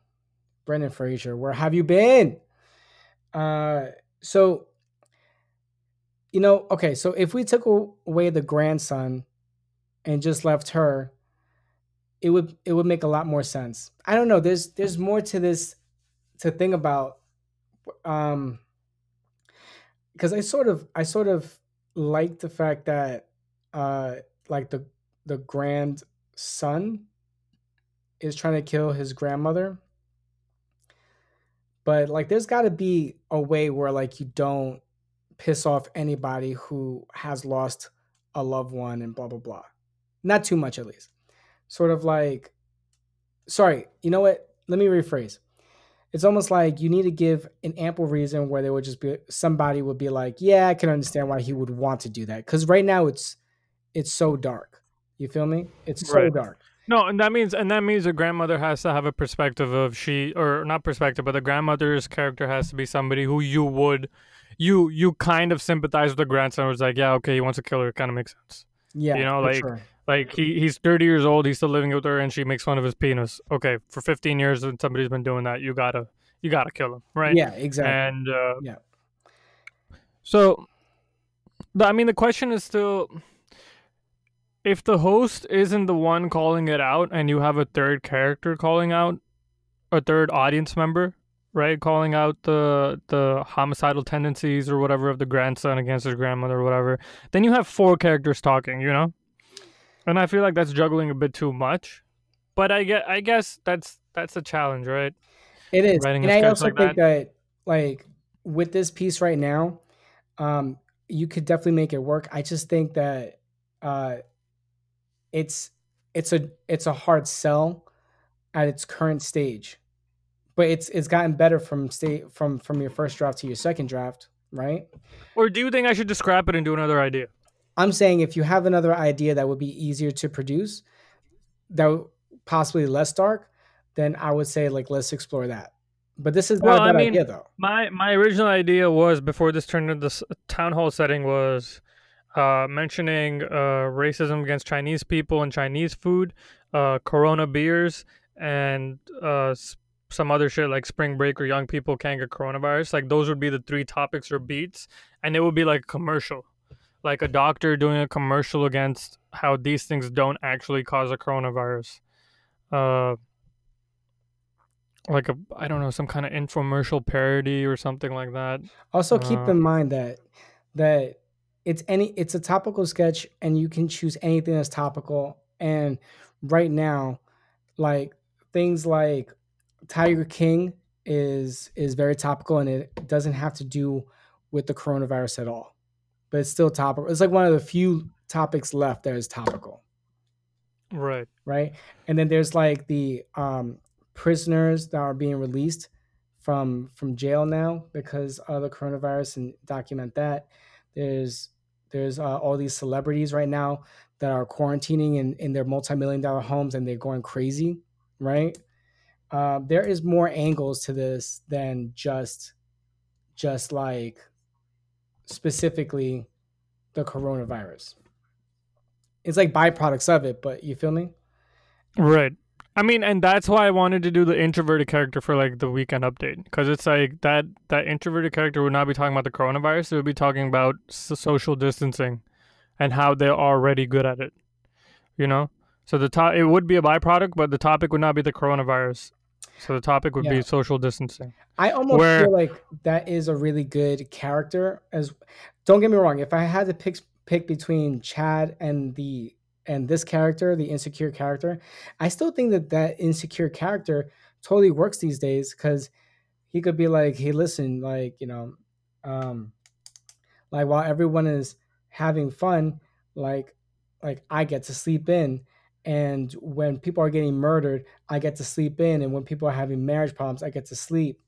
S1: Brendan Fraser, where have you been? Uh so you know, okay, so if we took away the grandson and just left her, it would it would make a lot more sense. I don't know, there's there's more to this to think about um because I sort of I sort of like the fact that uh like the the grandson is trying to kill his grandmother. But like there's got to be a way where like you don't piss off anybody who has lost a loved one and blah blah blah. Not too much at least. Sort of like sorry, you know what? Let me rephrase. It's almost like you need to give an ample reason where there would just be somebody would be like, "Yeah, I can understand why he would want to do that." Cuz right now it's it's so dark. You feel me? It's so
S2: Right.
S1: dark.
S2: No, and that means and that means the grandmother has to have a perspective of she or not perspective, but the grandmother's character has to be somebody who you would you you kind of sympathize with the grandson was like, yeah, okay, he wants to kill her, It kind of makes sense.
S1: Yeah,
S2: You know, like,
S1: sure.
S2: Like he he's 30 years old, he's still living with her and she makes fun of his penis. Okay, for 15 years and somebody's been doing that, you got to you got to kill him, right?
S1: Yeah, exactly.
S2: And uh
S1: Yeah.
S2: So, I mean, the question is still if the host isn't the one calling it out and you have a third character calling out a third audience member, right, calling out the the homicidal tendencies or whatever of the grandson against his grandmother or whatever, then you have four characters talking, you know? And I feel like that's juggling a bit too much. But I get I guess that's that's a challenge, right?
S1: It is. Writing and I also like think that. that like with this piece right now, um, you could definitely make it work. I just think that uh it's it's a it's a hard sell at its current stage. But it's it's gotten better from state from from your first draft to your second draft, right?
S2: Or do you think I should just scrap it and do another idea?
S1: I'm saying if you have another idea that would be easier to produce, that possibly less dark, then I would say like let's explore that. But this is not well, a bad I mean, idea though.
S2: My my original idea was before this turned into this town hall setting was uh, mentioning uh, racism against Chinese people and Chinese food, uh, Corona beers, and uh, some other shit like spring break or young people can't get coronavirus. Like those would be the three topics or beats, and it would be like a commercial, like a doctor doing a commercial against how these things don't actually cause a coronavirus. Uh, like a I don't know some kind of infomercial parody or something like that.
S1: Also, keep uh, in mind that that it's any it's a topical sketch and you can choose anything that's topical and right now like things like tiger king is is very topical and it doesn't have to do with the coronavirus at all but it's still topical. It's like one of the few topics left that is topical.
S2: Right.
S1: Right? And then there's like the um prisoners that are being released from from jail now because of the coronavirus and document that. There's there's uh, all these celebrities right now that are quarantining in, in their multi-million dollar homes and they're going crazy, right? Uh, there is more angles to this than just just like specifically the coronavirus. It's like byproducts of it, but you feel me?
S2: Right. I mean, and that's why I wanted to do the introverted character for like the weekend update because it's like that that introverted character would not be talking about the coronavirus; it would be talking about social distancing and how they're already good at it. You know, so the top it would be a byproduct, but the topic would not be the coronavirus. So the topic would yeah. be social distancing.
S1: I almost where, feel like that is a really good character. As don't get me wrong, if I had to pick pick between Chad and the and this character, the insecure character, I still think that that insecure character totally works these days because he could be like, hey, listen, like, you know, um, like while everyone is having fun, like, like I get to sleep in. And when people are getting murdered, I get to sleep in. And when people are having marriage problems, I get to sleep.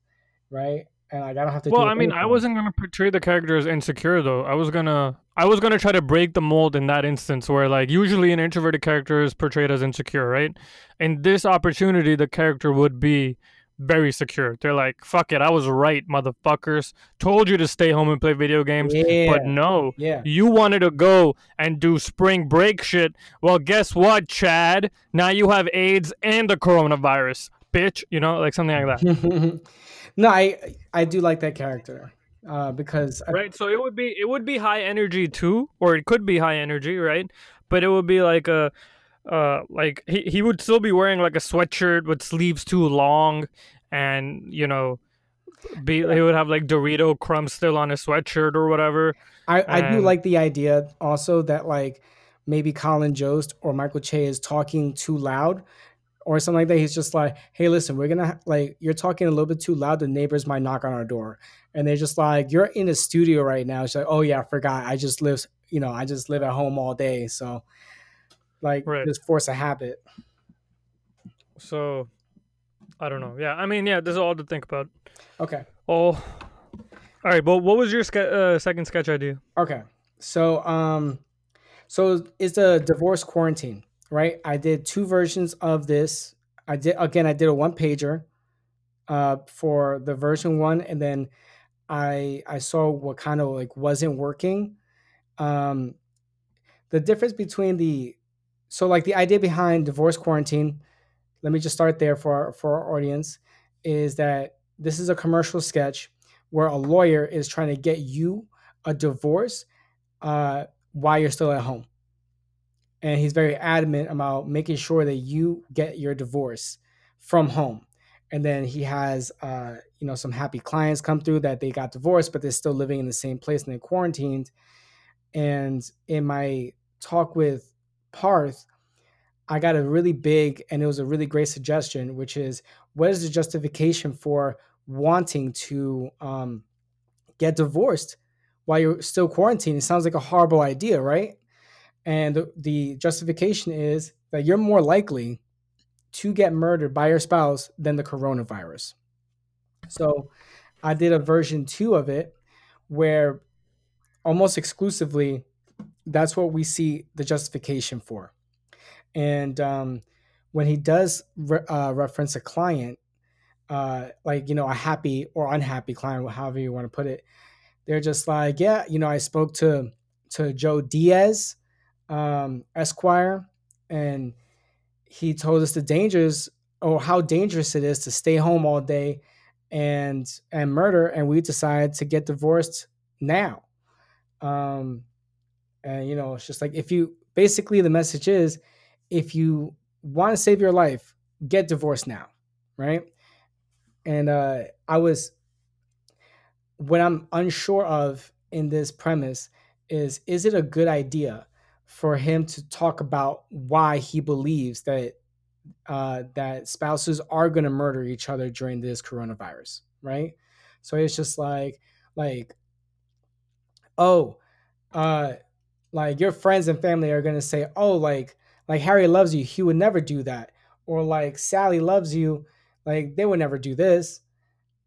S1: Right and like I don't have to.
S2: Well, I mean, I wasn't gonna portray the character as insecure though. I was gonna, I was gonna try to break the mold in that instance where like usually an introverted character is portrayed as insecure, right? In this opportunity, the character would be very secure. They're like, "Fuck it, I was right, motherfuckers. Told you to stay home and play video games, yeah. but no,
S1: yeah,
S2: you wanted to go and do spring break shit. Well, guess what, Chad? Now you have AIDS and the coronavirus, bitch. You know, like something like that." [LAUGHS]
S1: No, I I do like that character uh, because
S2: I, right. So it would be it would be high energy too, or it could be high energy, right? But it would be like a uh like he he would still be wearing like a sweatshirt with sleeves too long, and you know. Be, he would have like Dorito crumbs still on his sweatshirt or whatever.
S1: I, I do like the idea also that like maybe Colin Jost or Michael Che is talking too loud or something like that. He's just like, hey, listen, we're gonna like you're talking a little bit too loud. The neighbors might knock on our door, and they're just like, you're in a studio right now. She's like, oh yeah, I forgot. I just live, you know, I just live at home all day, so like right. just force a habit.
S2: So, I don't know. Yeah, I mean, yeah, this is all to think about.
S1: Okay.
S2: Oh, all right. But what was your uh, second sketch idea?
S1: Okay, so um, so it's a divorce quarantine right? I did two versions of this. I did again. I did a one pager uh, for the version one, and then I I saw what kind of like wasn't working. Um, the difference between the so like the idea behind divorce quarantine. Let me just start there for our, for our audience. Is that this is a commercial sketch where a lawyer is trying to get you a divorce uh, while you're still at home. And he's very adamant about making sure that you get your divorce from home. And then he has, uh, you know, some happy clients come through that they got divorced, but they're still living in the same place and they're quarantined. And in my talk with Parth, I got a really big and it was a really great suggestion, which is what is the justification for wanting to um, get divorced while you're still quarantined? It sounds like a horrible idea, right? And the, the justification is that you're more likely to get murdered by your spouse than the coronavirus. So I did a version two of it where almost exclusively that's what we see the justification for. And um, when he does re- uh, reference a client, uh, like, you know, a happy or unhappy client, however you want to put it, they're just like, yeah, you know, I spoke to to Joe Diaz, um, Esquire, and he told us the dangers or how dangerous it is to stay home all day and and murder and we decided to get divorced now um and you know it's just like if you basically the message is if you want to save your life get divorced now right and uh i was what i'm unsure of in this premise is is it a good idea for him to talk about why he believes that uh, that spouses are going to murder each other during this coronavirus, right? So it's just like like oh, uh, like your friends and family are to say, oh, like like Harry loves you, he would never do that, or like Sally loves you, like they would never do this,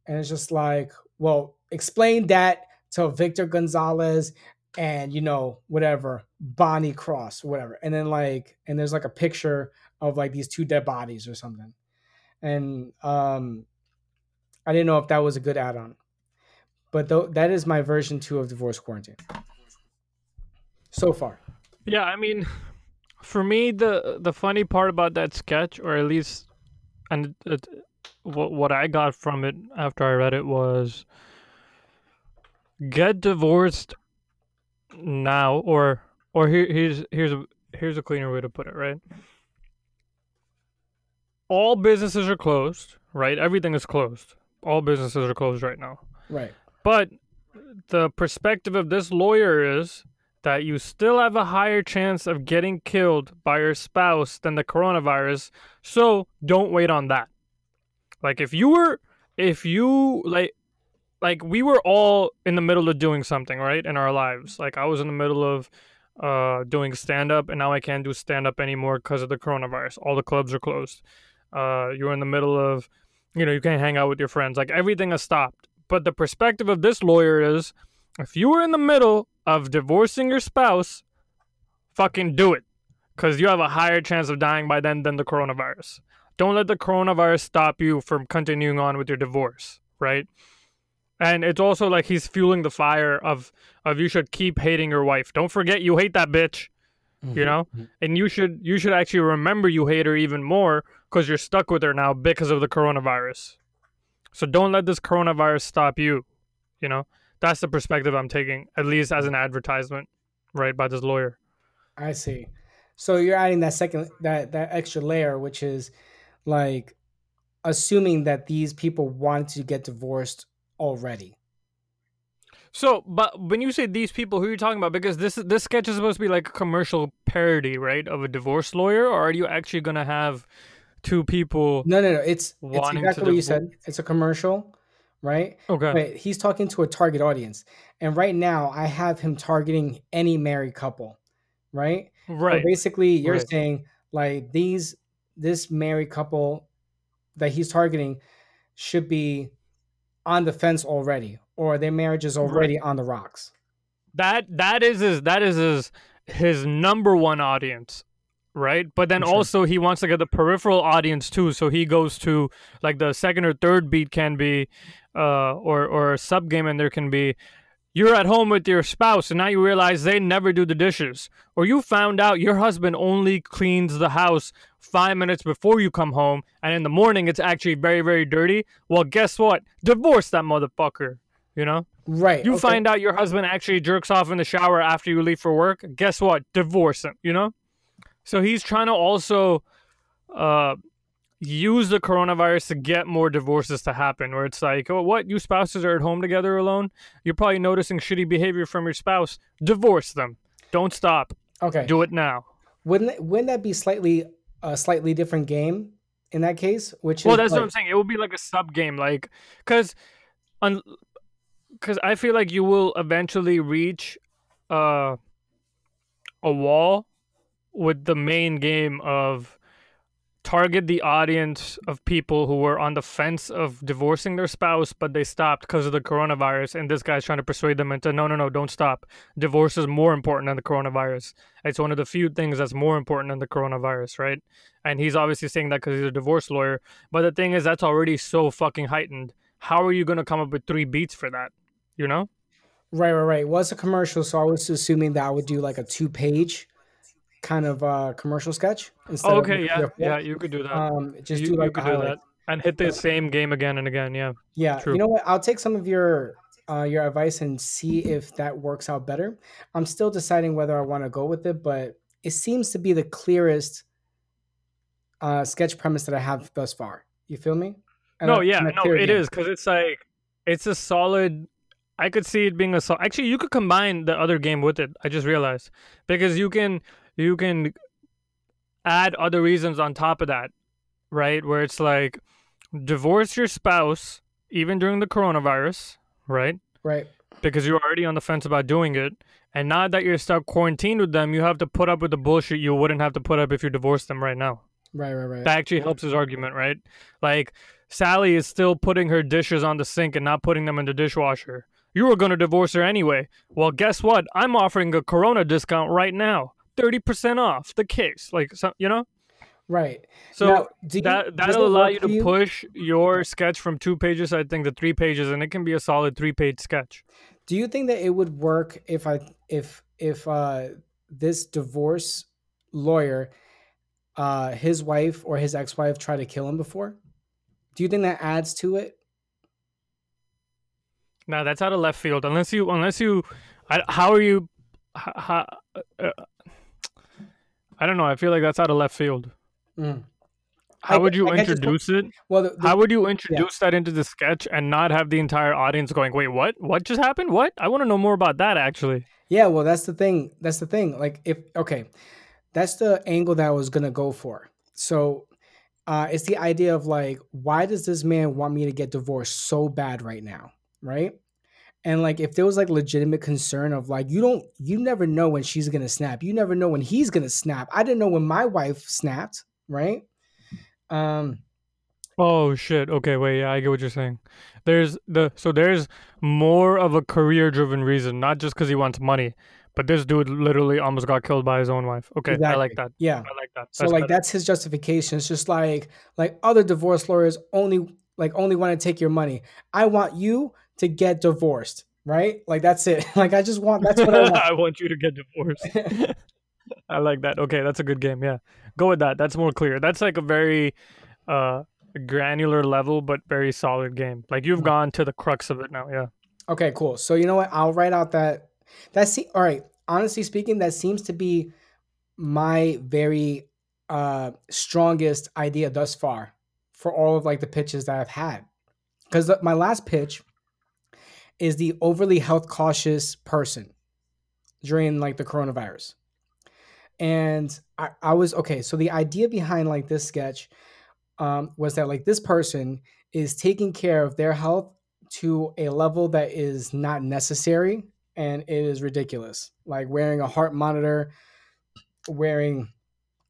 S1: and it's just like, well, explain that to Victor Gonzalez and you know whatever Bonnie Cross, whatever, and then like and there's like a picture of like these two dead bodies or something, and um, I didn't know if that was a good add-on, but th- that is my version two of divorce quarantine so far.
S2: Yeah, I mean, for me, the the funny part about that sketch, or at least, and it, what what I got from it after I read it was, get divorced now or or here, here's here's a here's a cleaner way to put it right? All businesses are closed right? Everything is closed. All businesses are closed right now.
S1: Right.
S2: But the perspective of this lawyer is that you still have a higher chance of getting killed by your spouse than the coronavirus so don't wait on that. Like if you were if you like like we were all in the middle of doing something right in our lives. Like i was in the middle of uh doing stand up and now i can't do stand up anymore because of the coronavirus. All the clubs are closed. Uh you're in the middle of you know you can't hang out with your friends. Like everything has stopped. But the perspective of this lawyer is if you were in the middle of divorcing your spouse fucking do it. Because you have a higher chance of dying by then than the coronavirus. Don't let the coronavirus stop you from continuing on with your divorce right? And it's also like he's fueling the fire of of you should keep hating your wife. Don't forget you hate that bitch mm-hmm. you know and you should you should actually remember you hate her even more because you're stuck with her now because of the coronavirus. So don't let this coronavirus stop you you know that's the perspective i'm taking at least as an advertisement right by this lawyer
S1: i see so you're adding that second that that extra layer which is like assuming that these people want to get divorced already.
S2: So, but when you say these people, who are you talking about? Because this this sketch is supposed to be like a commercial parody, right, of a divorce lawyer, or are you actually going to have two people?
S1: No, no, no. It's, it's exactly what you said. It's a commercial, right?
S2: Okay.
S1: But he's talking to a target audience, and right now I have him targeting any married couple, right?
S2: Right.
S1: So basically, you're right. saying like these this married couple that he's targeting should be on the fence already, or their marriage is already right. on the rocks.
S2: That that is his that is his his number one audience, right? But then sure. also he wants to get the peripheral audience too, so he goes to like the second or third beat can be, uh, or or a sub game, and there can be you're at home with your spouse and now you realize they never do the dishes. Or you found out your husband only cleans the house five minutes before you come home and in the morning it's actually very, very dirty. Well, guess what? Divorce that motherfucker. You know,
S1: right?
S2: you
S1: okay.
S2: find out your husband actually jerks off in the shower after you leave for work. Guess what? Divorce him. You know. So he's trying to also uh, use the coronavirus to get more divorces to happen. Where it's like, oh, what? You spouses are at home together alone. You're probably noticing shitty behavior from your spouse. Divorce them. Don't stop.
S1: Okay.
S2: Do it now.
S1: Wouldn't wouldn't that be slightly a slightly different game in that case? Which
S2: well, that's
S1: like,
S2: what I'm saying. It will be like a sub game, like because, on because I feel like you will eventually reach uh, a wall with the main game of target the audience of people who were on the fence of divorcing their spouse, but they stopped because of the coronavirus. And this guy's trying to persuade them into no, no, no, don't stop. Divorce is more important than the coronavirus. It's one of the few things that's more important than the coronavirus, right? And he's obviously saying that because he's a divorce lawyer. But the thing is, that's already so fucking heightened. How are you going to come up with three beats for that? You know?
S1: Right, right, right. It was a commercial, so I was assuming that I would do like a two page kind of uh commercial sketch
S2: instead oh, okay yeah yeah you could do that
S1: um just
S2: you,
S1: do like
S2: you could do that and hit the same game again and again yeah
S1: yeah True. you know what i'll take some of your uh your advice and see if that works out better i'm still deciding whether i want to go with it but it seems to be the clearest uh sketch premise that i have thus far you feel me
S2: and no yeah no it game. is because it's like it's a solid I could see it being a so actually you could combine the other game with it. I just realized because you can you can add other reasons on top of that, right? Where it's like divorce your spouse even during the coronavirus, right?
S1: Right.
S2: Because you're already on the fence about doing it. And now that you're stuck quarantined with them, you have to put up with the bullshit you wouldn't have to put up if you divorced them right now.
S1: Right, right, right.
S2: That actually helps his argument, right? Like Sally is still putting her dishes on the sink and not putting them in the dishwasher. You were going to divorce her anyway. Well, guess what? I'm offering a Corona discount right now. 30% off the case. Like, so, you know?
S1: Right.
S2: So now, you, that that'll allow you to you? push your sketch from two pages, I think, to three pages, and it can be a solid three page sketch.
S1: Do you think that it would work if I if if uh this divorce lawyer uh his wife or his ex-wife tried to kill him before? Do you think that adds to it?
S2: No, that's out of left field. Unless you unless you I, how are you how, uh, I don't know. I feel like that's out of left field. Mm. How I, would you introduce it? Well, the, the, how would you introduce yeah. that into the sketch and not have the entire audience going, "Wait, what? What just happened? What? I want to know more about that." Actually,
S1: yeah. Well, that's the thing. That's the thing. Like, if okay, that's the angle that I was gonna go for. So, uh, it's the idea of like, why does this man want me to get divorced so bad right now? Right? And like if there was like legitimate concern of like you don't you never know when she's gonna snap. You never know when he's gonna snap. I didn't know when my wife snapped, right? Um
S2: Oh shit. Okay, wait, yeah, I get what you're saying. There's the so there's more of a career driven reason, not just because he wants money. But this dude literally almost got killed by his own wife. Okay, exactly. I like that.
S1: Yeah,
S2: I like that.
S1: That's so like better. that's his justification. It's just like like other divorce lawyers only like only want to take your money. I want you to get divorced, right? Like that's it. [LAUGHS] Like I just want that's what I want. [LAUGHS]
S2: I want you to get divorced. [LAUGHS] I like that. Okay, that's a good game. Yeah. Go with that. That's more clear. That's like a very uh granular level but very solid game. Like you've mm. gone to the crux of it now. Yeah.
S1: Okay, cool. So you know what? I'll write out that that's all right. Honestly speaking, that seems to be my very uh strongest idea thus far for all of like the pitches that I've had. Cuz my last pitch is the overly health cautious person during like the coronavirus. And I, I was okay. So the idea behind like this sketch um, was that like this person is taking care of their health to a level that is not necessary and it is ridiculous. Like wearing a heart monitor, wearing,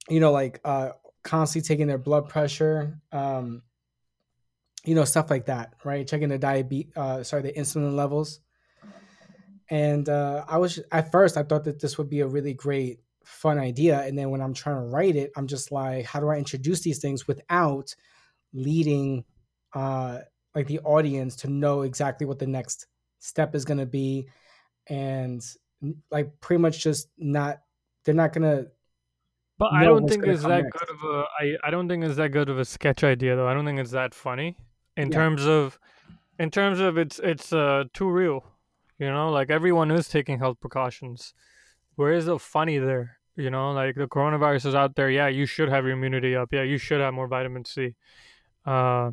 S1: you know, like uh, constantly taking their blood pressure, um, you know, stuff like that, right? Checking the diabetes, uh, sorry, the insulin levels. And uh, I was at first I thought that this would be a really great, fun idea, and then when I'm trying to write it, I'm just like, how do I introduce these things without leading, uh, like the audience to know exactly what the next step is going to be, and like pretty much just not, they're not gonna
S2: but I don't think it's that next. good of a. I, I don't think it's that good of a sketch idea though. I don't think it's that funny in yeah. terms of in terms of it's it's uh too real. You know, like everyone is taking health precautions. Where is the funny there? You know, like the coronavirus is out there. Yeah, you should have your immunity up. Yeah, you should have more vitamin C. Uh,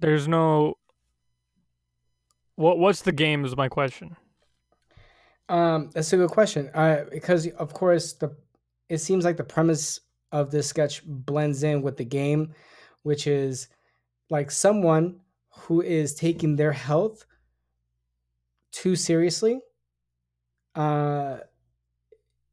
S2: there's no. What what's the game is my question.
S1: Um, that's a good question. Uh, because of course the it seems like the premise of this sketch blends in with the game, which is like someone who is taking their health too seriously. Uh,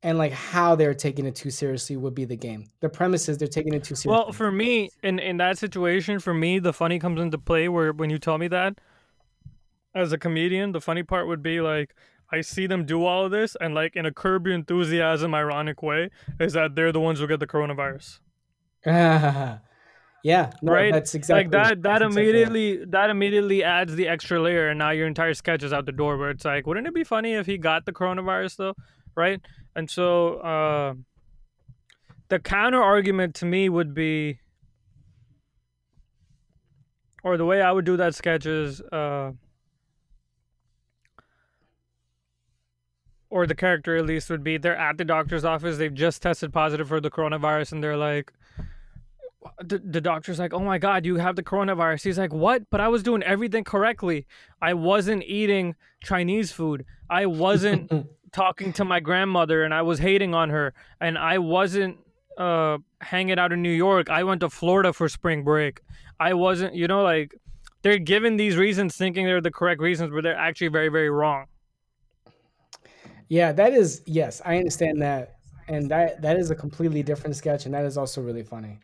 S1: and like how they're taking it too seriously would be the game. The premise is they're taking it too seriously.
S2: Well, for me, in in that situation, for me, the funny comes into play where when you tell me that, as a comedian, the funny part would be like I see them do all of this, and like in a Curb Enthusiasm ironic way, is that they're the ones who get the coronavirus. [LAUGHS]
S1: yeah, no,
S2: right.
S1: That's exactly
S2: like that. That
S1: that's exactly
S2: immediately that immediately adds the extra layer, and now your entire sketch is out the door. Where it's like, wouldn't it be funny if he got the coronavirus though, right? And so uh, the counter argument to me would be, or the way I would do that sketch is. Uh, or the character at least would be they're at the doctor's office they've just tested positive for the coronavirus and they're like the, the doctor's like oh my god you have the coronavirus. He's like what? But i was doing everything correctly. I wasn't eating chinese food. I wasn't [LAUGHS] talking to my grandmother and i was hating on her. And i wasn't uh hanging out in new york. I went to florida for spring break. I wasn't you know like they're given these reasons thinking they're the correct reasons but they're actually very very wrong.
S1: Yeah, that is yes, I understand that, and that that is a completely different sketch, and that is also really funny.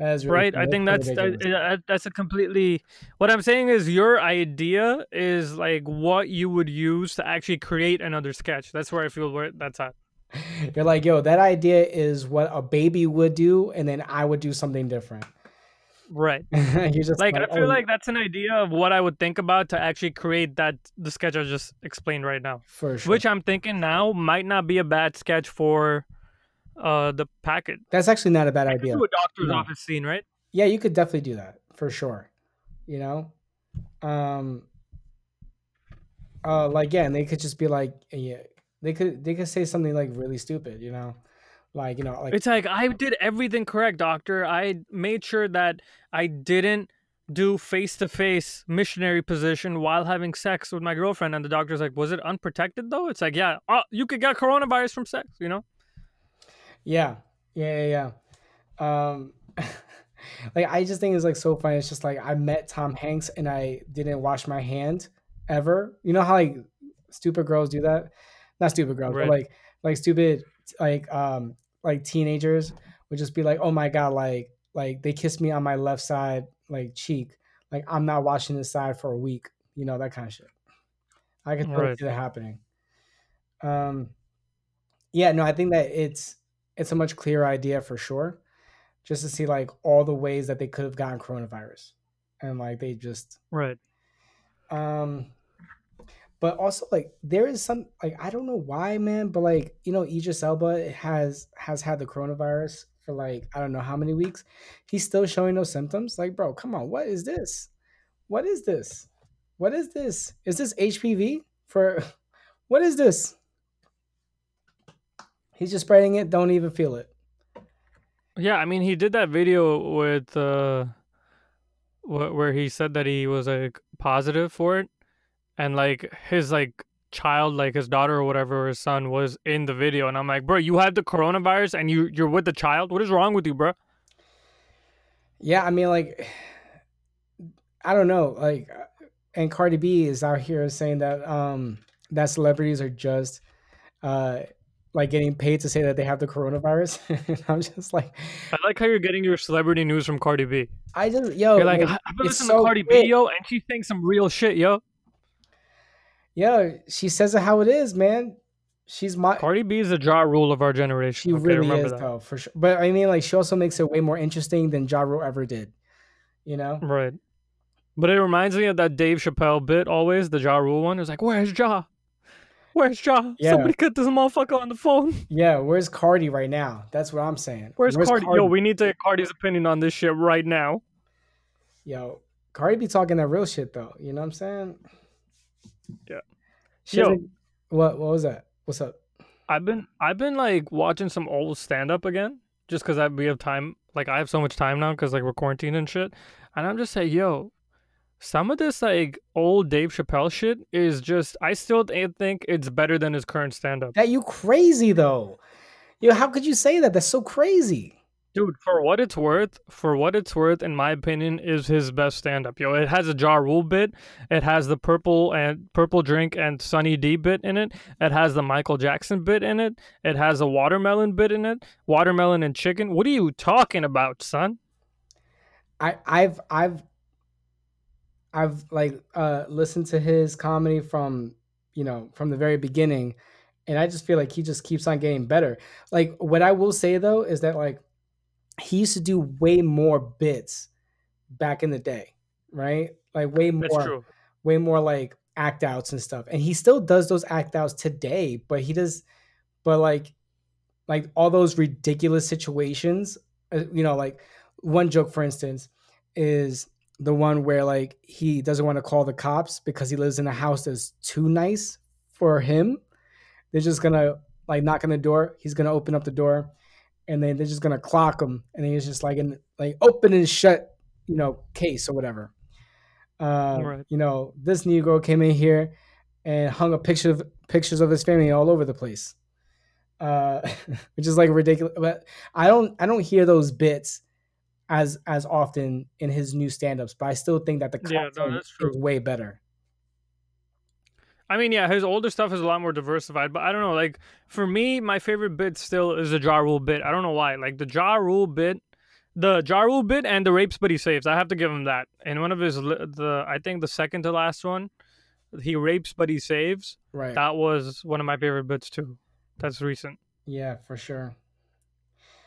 S1: Really
S2: right i think
S1: That's
S2: that's that, that's a completely what i'm saying is your idea is like what you would use to actually create another sketch. That's where i feel where that's at. [LAUGHS]
S1: You're like, yo, that idea is what a baby would do, and then I would do something different.
S2: right. [LAUGHS]
S1: You're just
S2: like
S1: like,
S2: i feel
S1: oh,
S2: like that's an idea of what i would think about to actually create that the sketch i just explained right now.
S1: For sure.
S2: which i'm thinking now might not be a bad sketch for uh the packet
S1: That's actually not a bad idea.
S2: do a doctor's
S1: No.
S2: office scene right
S1: Yeah, you could definitely do that for sure. You know, um, uh, like yeah, and they could just be like, yeah, they could they could say something like really stupid. You know, like you know, like
S2: It's like I did everything correct, doctor. I made sure that I didn't do face to face missionary position while having sex with my girlfriend. And the doctor's like, Was it unprotected though? It's like, Yeah, oh, you could get coronavirus from sex, you know?
S1: Yeah, yeah, yeah, yeah. Um, [LAUGHS] like I just think it's like so funny. It's just like I met Tom Hanks and I didn't wash my hand ever. You know how like stupid girls do that? Not stupid girls, but
S2: Right.
S1: like like stupid like um like teenagers would just be like, oh my god, like like they kissed me on my left side like cheek. Like I'm not washing this side for a week. You know that kind of shit. I can totally
S2: Right.
S1: see that happening. Um, yeah, no, I think that it's it's a much clearer idea for sure. Just to see like all the ways that they could have gotten coronavirus, and like they just
S2: Right.
S1: um. But also like there is some like I don't know why, man, but like you know Idris Elba has has had the coronavirus for like I don't know how many weeks. He's still showing no symptoms. Like, bro, come on, what is this? What is this? What is this? Is this HPV for? [LAUGHS] What is this? He's just spreading it. Don't even feel it.
S2: Yeah, I mean, he did that video with, uh, wh- where he said that he was like positive for it. And like his like child, like his daughter or whatever, or his son was in the video. And I'm like, Bro, you had the coronavirus and you, you're with the child? What is wrong with you, bro?
S1: Yeah, I mean, like, I don't know, like, and Cardi B is out here saying that um that celebrities are just uh like getting paid to say that they have the coronavirus. [LAUGHS] and I'm just like,
S2: I like how you're getting your celebrity news from Cardi B.
S1: I just yo,
S2: You're like, I've been listening
S1: so
S2: to Cardi
S1: quick.
S2: B, yo, and she thinks some real shit, yo.
S1: yo, she says it how it is, man. She's my
S2: Cardi B is the Ja Rule of our generation.
S1: she
S2: okay,
S1: really
S2: remember
S1: is
S2: that.
S1: though, for sure. But I mean, like, she also makes it way more interesting than Ja Rule ever did. You know?
S2: Right. But it reminds me of that Dave Chappelle bit always, the Ja Rule one. It was like, Where's Ja? Where's Ja?
S1: Yeah.
S2: Somebody get this motherfucker on the phone.
S1: Yeah, where's Cardi right now? That's what I'm saying.
S2: Where's, Cardi? Yo, we need to get Cardi's opinion on this shit right now.
S1: Yo, Cardi be talking that real shit though. You know what I'm saying?
S2: Yeah.
S1: She
S2: Yo.
S1: what what was that? What's up?
S2: I've been I've been like watching some old stand up again, just because I we have time. Like I have so much time now because like we're quarantined and shit. And I'm just saying, yo, some of this like old Dave Chappelle shit is just. I still think it's better than his current stand up.
S1: That you crazy though. Yo, how could you say that? That's so crazy.
S2: Dude, for what it's worth, for what it's worth, in my opinion, is his best stand up. Yo, it has a Ja Rule bit. It has the purple and purple drink and Sunny D bit in it. It has the Michael Jackson bit in it. It has a watermelon bit in it. Watermelon and chicken. What are you talking about, son?
S1: I I've I've I've like uh listened to his comedy from you know from the very beginning and I just feel like he just keeps on getting better. Like what I will say though is that like he used to do way more bits back in the day, right? Like way more way more like act outs and stuff. And he still does those act outs today, but he does but like like all those ridiculous situations, uh, you know, like one joke for instance is the one where like he doesn't want to call the cops because he lives in a house that's too nice for him. They're just gonna like knock on the door. He's gonna open up the door, and then they're just gonna clock him, and he's just like in like open and shut, you know, case or whatever. Uh,
S2: Right.
S1: You know, this Negro came in here and hung a picture of pictures of his family all over the place, uh, [LAUGHS] which is like ridiculous. But I don't I don't hear those bits as as often in his new stand-ups, but I still think that the
S2: Yeah, no, that's true.
S1: is way better.
S2: I mean, yeah, his older stuff is a lot more diversified, but I don't know. Like for me, my favorite bit still is the Ja Rule bit. I don't know why. Like the Ja Rule bit, the Ja Rule bit, and the rapes but he saves. I have to give him that. And one of his, the I think the second to last one, he rapes but he saves.
S1: Right.
S2: That was one of my favorite bits too. That's recent.
S1: yeah, for sure.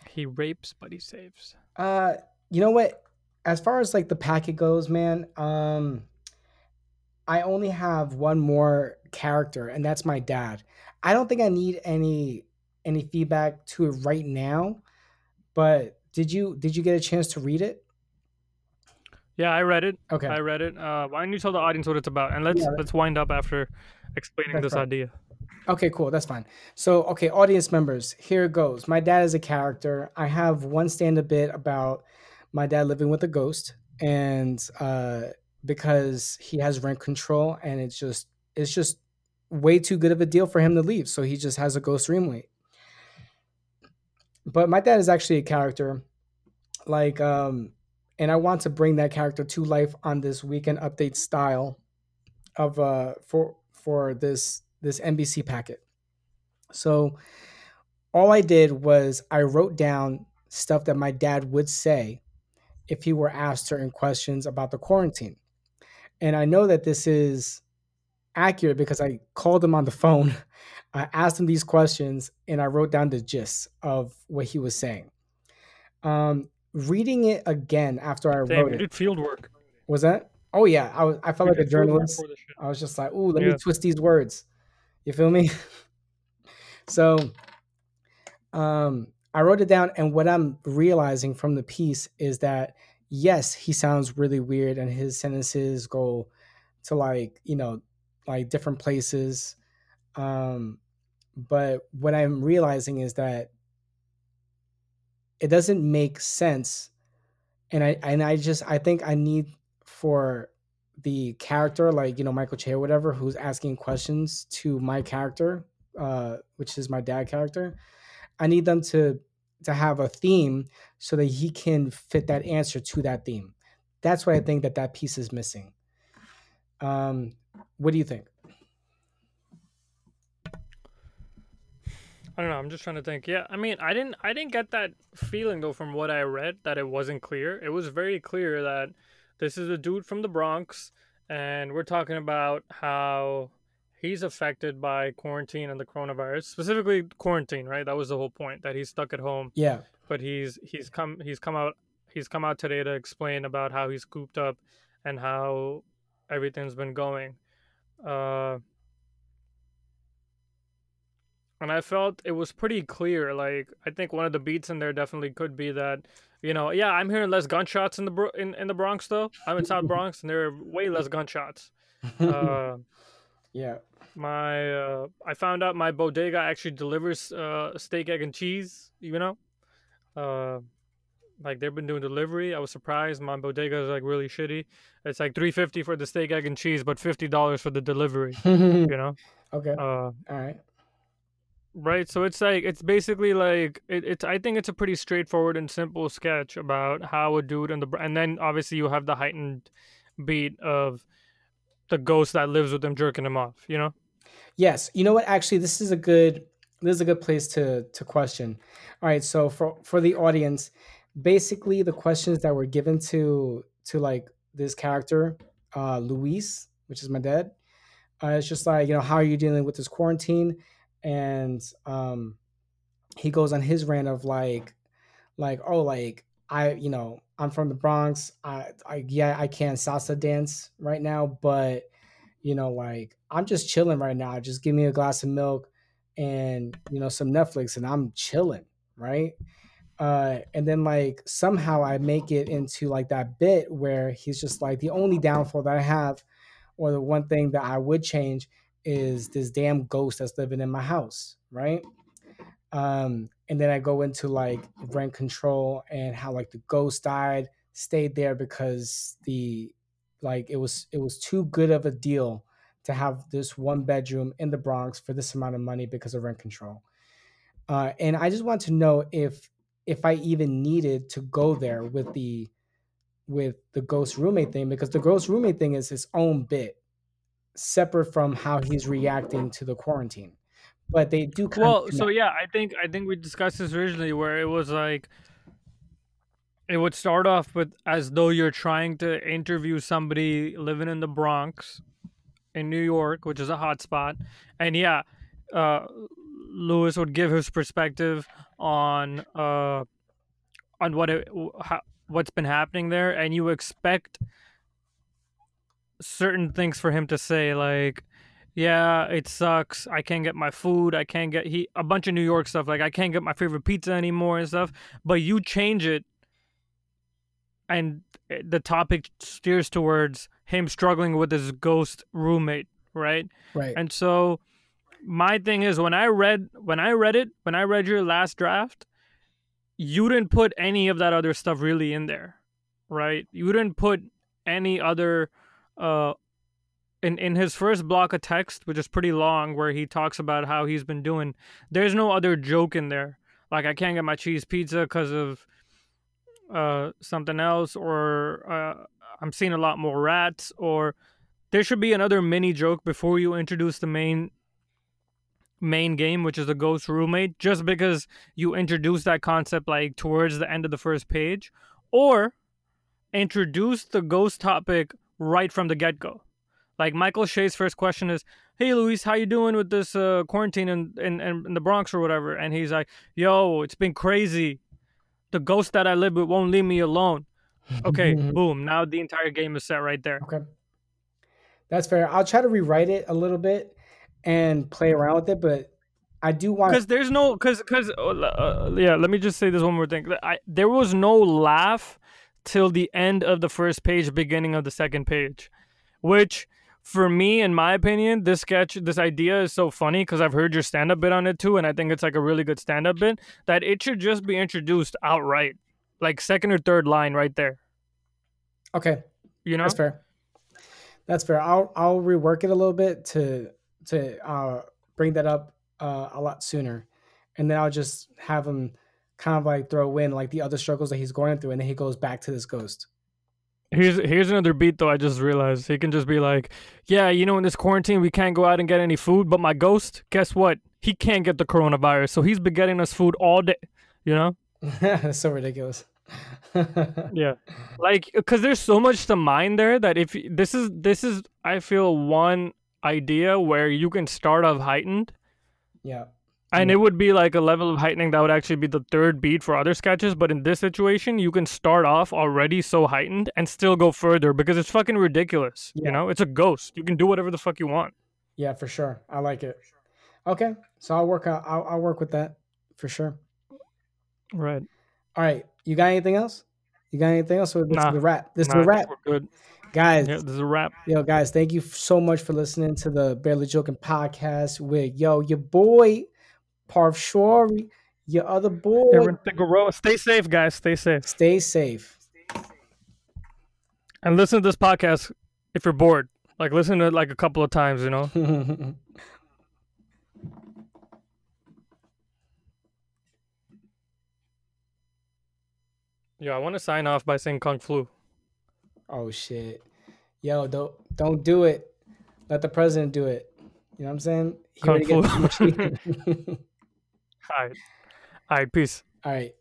S2: He rapes but he saves.
S1: Uh, you know what? As far as like the packet goes, man, um, I only have one more character, and that's my dad. I don't think I need any any feedback to it right now. But did you did you get a chance to read it?
S2: Yeah, I read it.
S1: Okay,
S2: I read it. Uh, why don't you tell the audience what it's about, and let's
S1: Yeah.
S2: let's wind up after explaining this
S1: right.
S2: idea.
S1: Okay, cool. That's fine. So, okay, audience members, here it goes. My dad is a character. I have one stand up bit about my dad living with a ghost, and uh, because he has rent control, and it's just it's just way too good of a deal for him to leave. So he just has a ghost roommate. But my dad is actually a character, like, um, and I want to bring that character to life on this weekend update style of uh for for this this NBC packet. So all I did was I wrote down stuff that my dad would say if he were asked certain questions about the quarantine. And I know that this is accurate because I called him on the phone. [LAUGHS] I asked him these questions and I wrote down the gist of what he was saying. Um, reading it again after I
S2: Damn,
S1: wrote
S2: you
S1: it
S2: did field work.
S1: was that? Oh yeah, I was. I felt like a
S2: did field work
S1: journalist.
S2: for this shit.
S1: I was just like, ooh, let me twist these words. You feel me? [LAUGHS] so um I wrote it down and what I'm realizing from the piece is that yes, he sounds really weird and his sentences go to like, you know, like different places. Um but what I'm realizing is that it doesn't make sense and I and I just I think I need for the character like you know Michael Che or whatever who's asking questions to my character, uh, which is my dad character. I need them to to have a theme so that he can fit that answer to that theme. That's what I think that that piece is missing. Um, what do you think?
S2: I don't know. I'm just trying to think. Yeah, I mean, I didn't, I didn't get that feeling though from what I read that it wasn't clear. It was very clear that this is a dude from the Bronx, and we're talking about how he's affected by quarantine and the coronavirus, specifically quarantine. Right? That was the whole point that he's stuck at home,
S1: Yeah,
S2: but he's he's come he's come out he's come out today to explain about how he's cooped up and how everything's been going. Uh, and I felt it was pretty clear. Like I think one of the beats in there definitely could be that, you know, yeah, I'm hearing less gunshots in the Bro- in, in the Bronx though. I'm in South [LAUGHS] Bronx, and there are way less gunshots. [LAUGHS] Uh,
S1: yeah.
S2: My uh, I found out my bodega actually delivers uh, steak, egg, and cheese. You know, uh, like they've been doing delivery. I was surprised. My bodega is like really shitty. It's like three fifty for the steak, egg, and cheese, but fifty dollars for the delivery. [LAUGHS] you know.
S1: okay.
S2: Uh,
S1: All right.
S2: right. So it's like it's basically like it, it's. I think it's a pretty straightforward and simple sketch about how a dude and the and then obviously you have the heightened beat of the ghost that lives with him jerking him off. You know.
S1: Yes. You know what? Actually, this is a good this is a good place to to question. All right. So for for the audience, basically the questions that were given to to like this character, uh, Luis, which is my dad. Uh, it's just like you know how are you dealing with this quarantine, and um, he goes on his rant of like like oh like I you know I'm from the Bronx. I, I yeah I can't salsa dance right now, but you know like I'm just chilling right now. Just give me a glass of milk and you know some Netflix, and I'm chilling, right? Uh, and then like somehow I make it into like that bit where he's just like the only downfall that I have, or the one thing that I would change is this damn ghost that's living in my house, right? um and then i go into like rent control and how like the ghost died stayed there because the like it was it was too good of a deal to have this one bedroom in the bronx for this amount of money because of rent control. Uh and i just want to know if if i even needed to go there with the with the ghost roommate thing because the ghost roommate thing is his own bit separate from how he's reacting to the quarantine. But they do
S2: Well, so yeah, I think I think we discussed this originally where it was like it would start off with as though you're trying to interview somebody living in the Bronx in New York, which is a hot spot. And yeah, uh Lewis would give his perspective on uh on what it how, what's been happening there. And you expect certain things for him to say like yeah it sucks. I can't get my food. I can't get he a bunch of new york stuff like i can't get my favorite pizza anymore and stuff. But you change it and eh, the topic steers towards him struggling with his ghost roommate right?
S1: Right.
S2: And so my thing is when i read when i read it when i read your last draft you didn't put any of that other stuff really in there right? You didn't put any other uh in in his first block of text which is pretty long where he talks about how he's been doing there's no other joke in there. Like i can't get my cheese pizza because of uh something else or uh i'm seeing a lot more rats or there should be another mini joke before you introduce the main main game which is the ghost roommate just because you introduce that concept like towards the end of the first page or introduce the ghost topic right from the get-go. Like Michael Che's first question is hey luis how you doing with this uh, quarantine in, in, in the bronx or whatever? And he's like yo it's been crazy the ghost that i live with won't leave me alone okay [LAUGHS] boom now the entire game is set right there
S1: Okay. That's fair. I'll try to rewrite it a little bit and play around with it, but I do want
S2: because there's no because because uh, yeah let me just say this one more thing I, there was no laugh till the end of the first page beginning of the second page which for me in my opinion this sketch this idea is so funny because i've heard your stand-up bit on it too and i think it's like a really good stand-up bit that it should just be introduced outright like second or third line right there
S1: Okay,
S2: you know
S1: that's fair. That's fair. I'll I'll rework it a little bit to to uh, bring that up uh, a lot sooner, and then I'll just have him kind of like throw in like the other struggles that he's going through, and then he goes back to this ghost.
S2: Here's here's another beat though. I just realized he can just be like, "Yeah, you know, in this quarantine we can't go out and get any food, but my ghost, guess what? He can't get the coronavirus, so he's been getting us food all day." You know?
S1: that's [LAUGHS] so ridiculous. [LAUGHS]
S2: Yeah. Like, because there's so much to mine there that if this is this is I feel one idea where you can start off heightened,
S1: yeah.
S2: And
S1: Mm.
S2: it would be like a level of heightening that would actually be the third beat for other sketches. But in this situation, you can start off already so heightened and still go further because it's fucking ridiculous.
S1: Yeah.
S2: You know, it's a ghost. You can do whatever the fuck you want.
S1: Yeah, for sure. I like it. Okay, so I'll work out. I'll, I'll work with that for sure.
S2: Right.
S1: All right, you got anything else? You got anything else? Or this
S2: Nah.
S1: is a wrap. This
S2: Nah,
S1: is a wrap,
S2: We're good.
S1: guys.
S2: Yeah, this is a wrap.
S1: Yo, guys, thank you so much for listening to the Barely Joking podcast with yo your boy Parth Shori, your other boy.
S2: Aaron Figueroa. Stay safe, guys. Stay safe.
S1: Stay safe.
S2: And listen to this podcast if you're bored. Like listen to it like a couple of times, you know. [LAUGHS] Yeah, I want to sign off by saying Kung Flu.
S1: oh shit, yo, don't don't do it. Let the president do it. You know what I'm saying? He
S2: Kung
S1: already [LAUGHS] [LAUGHS]
S2: All right. All right, peace.
S1: All right.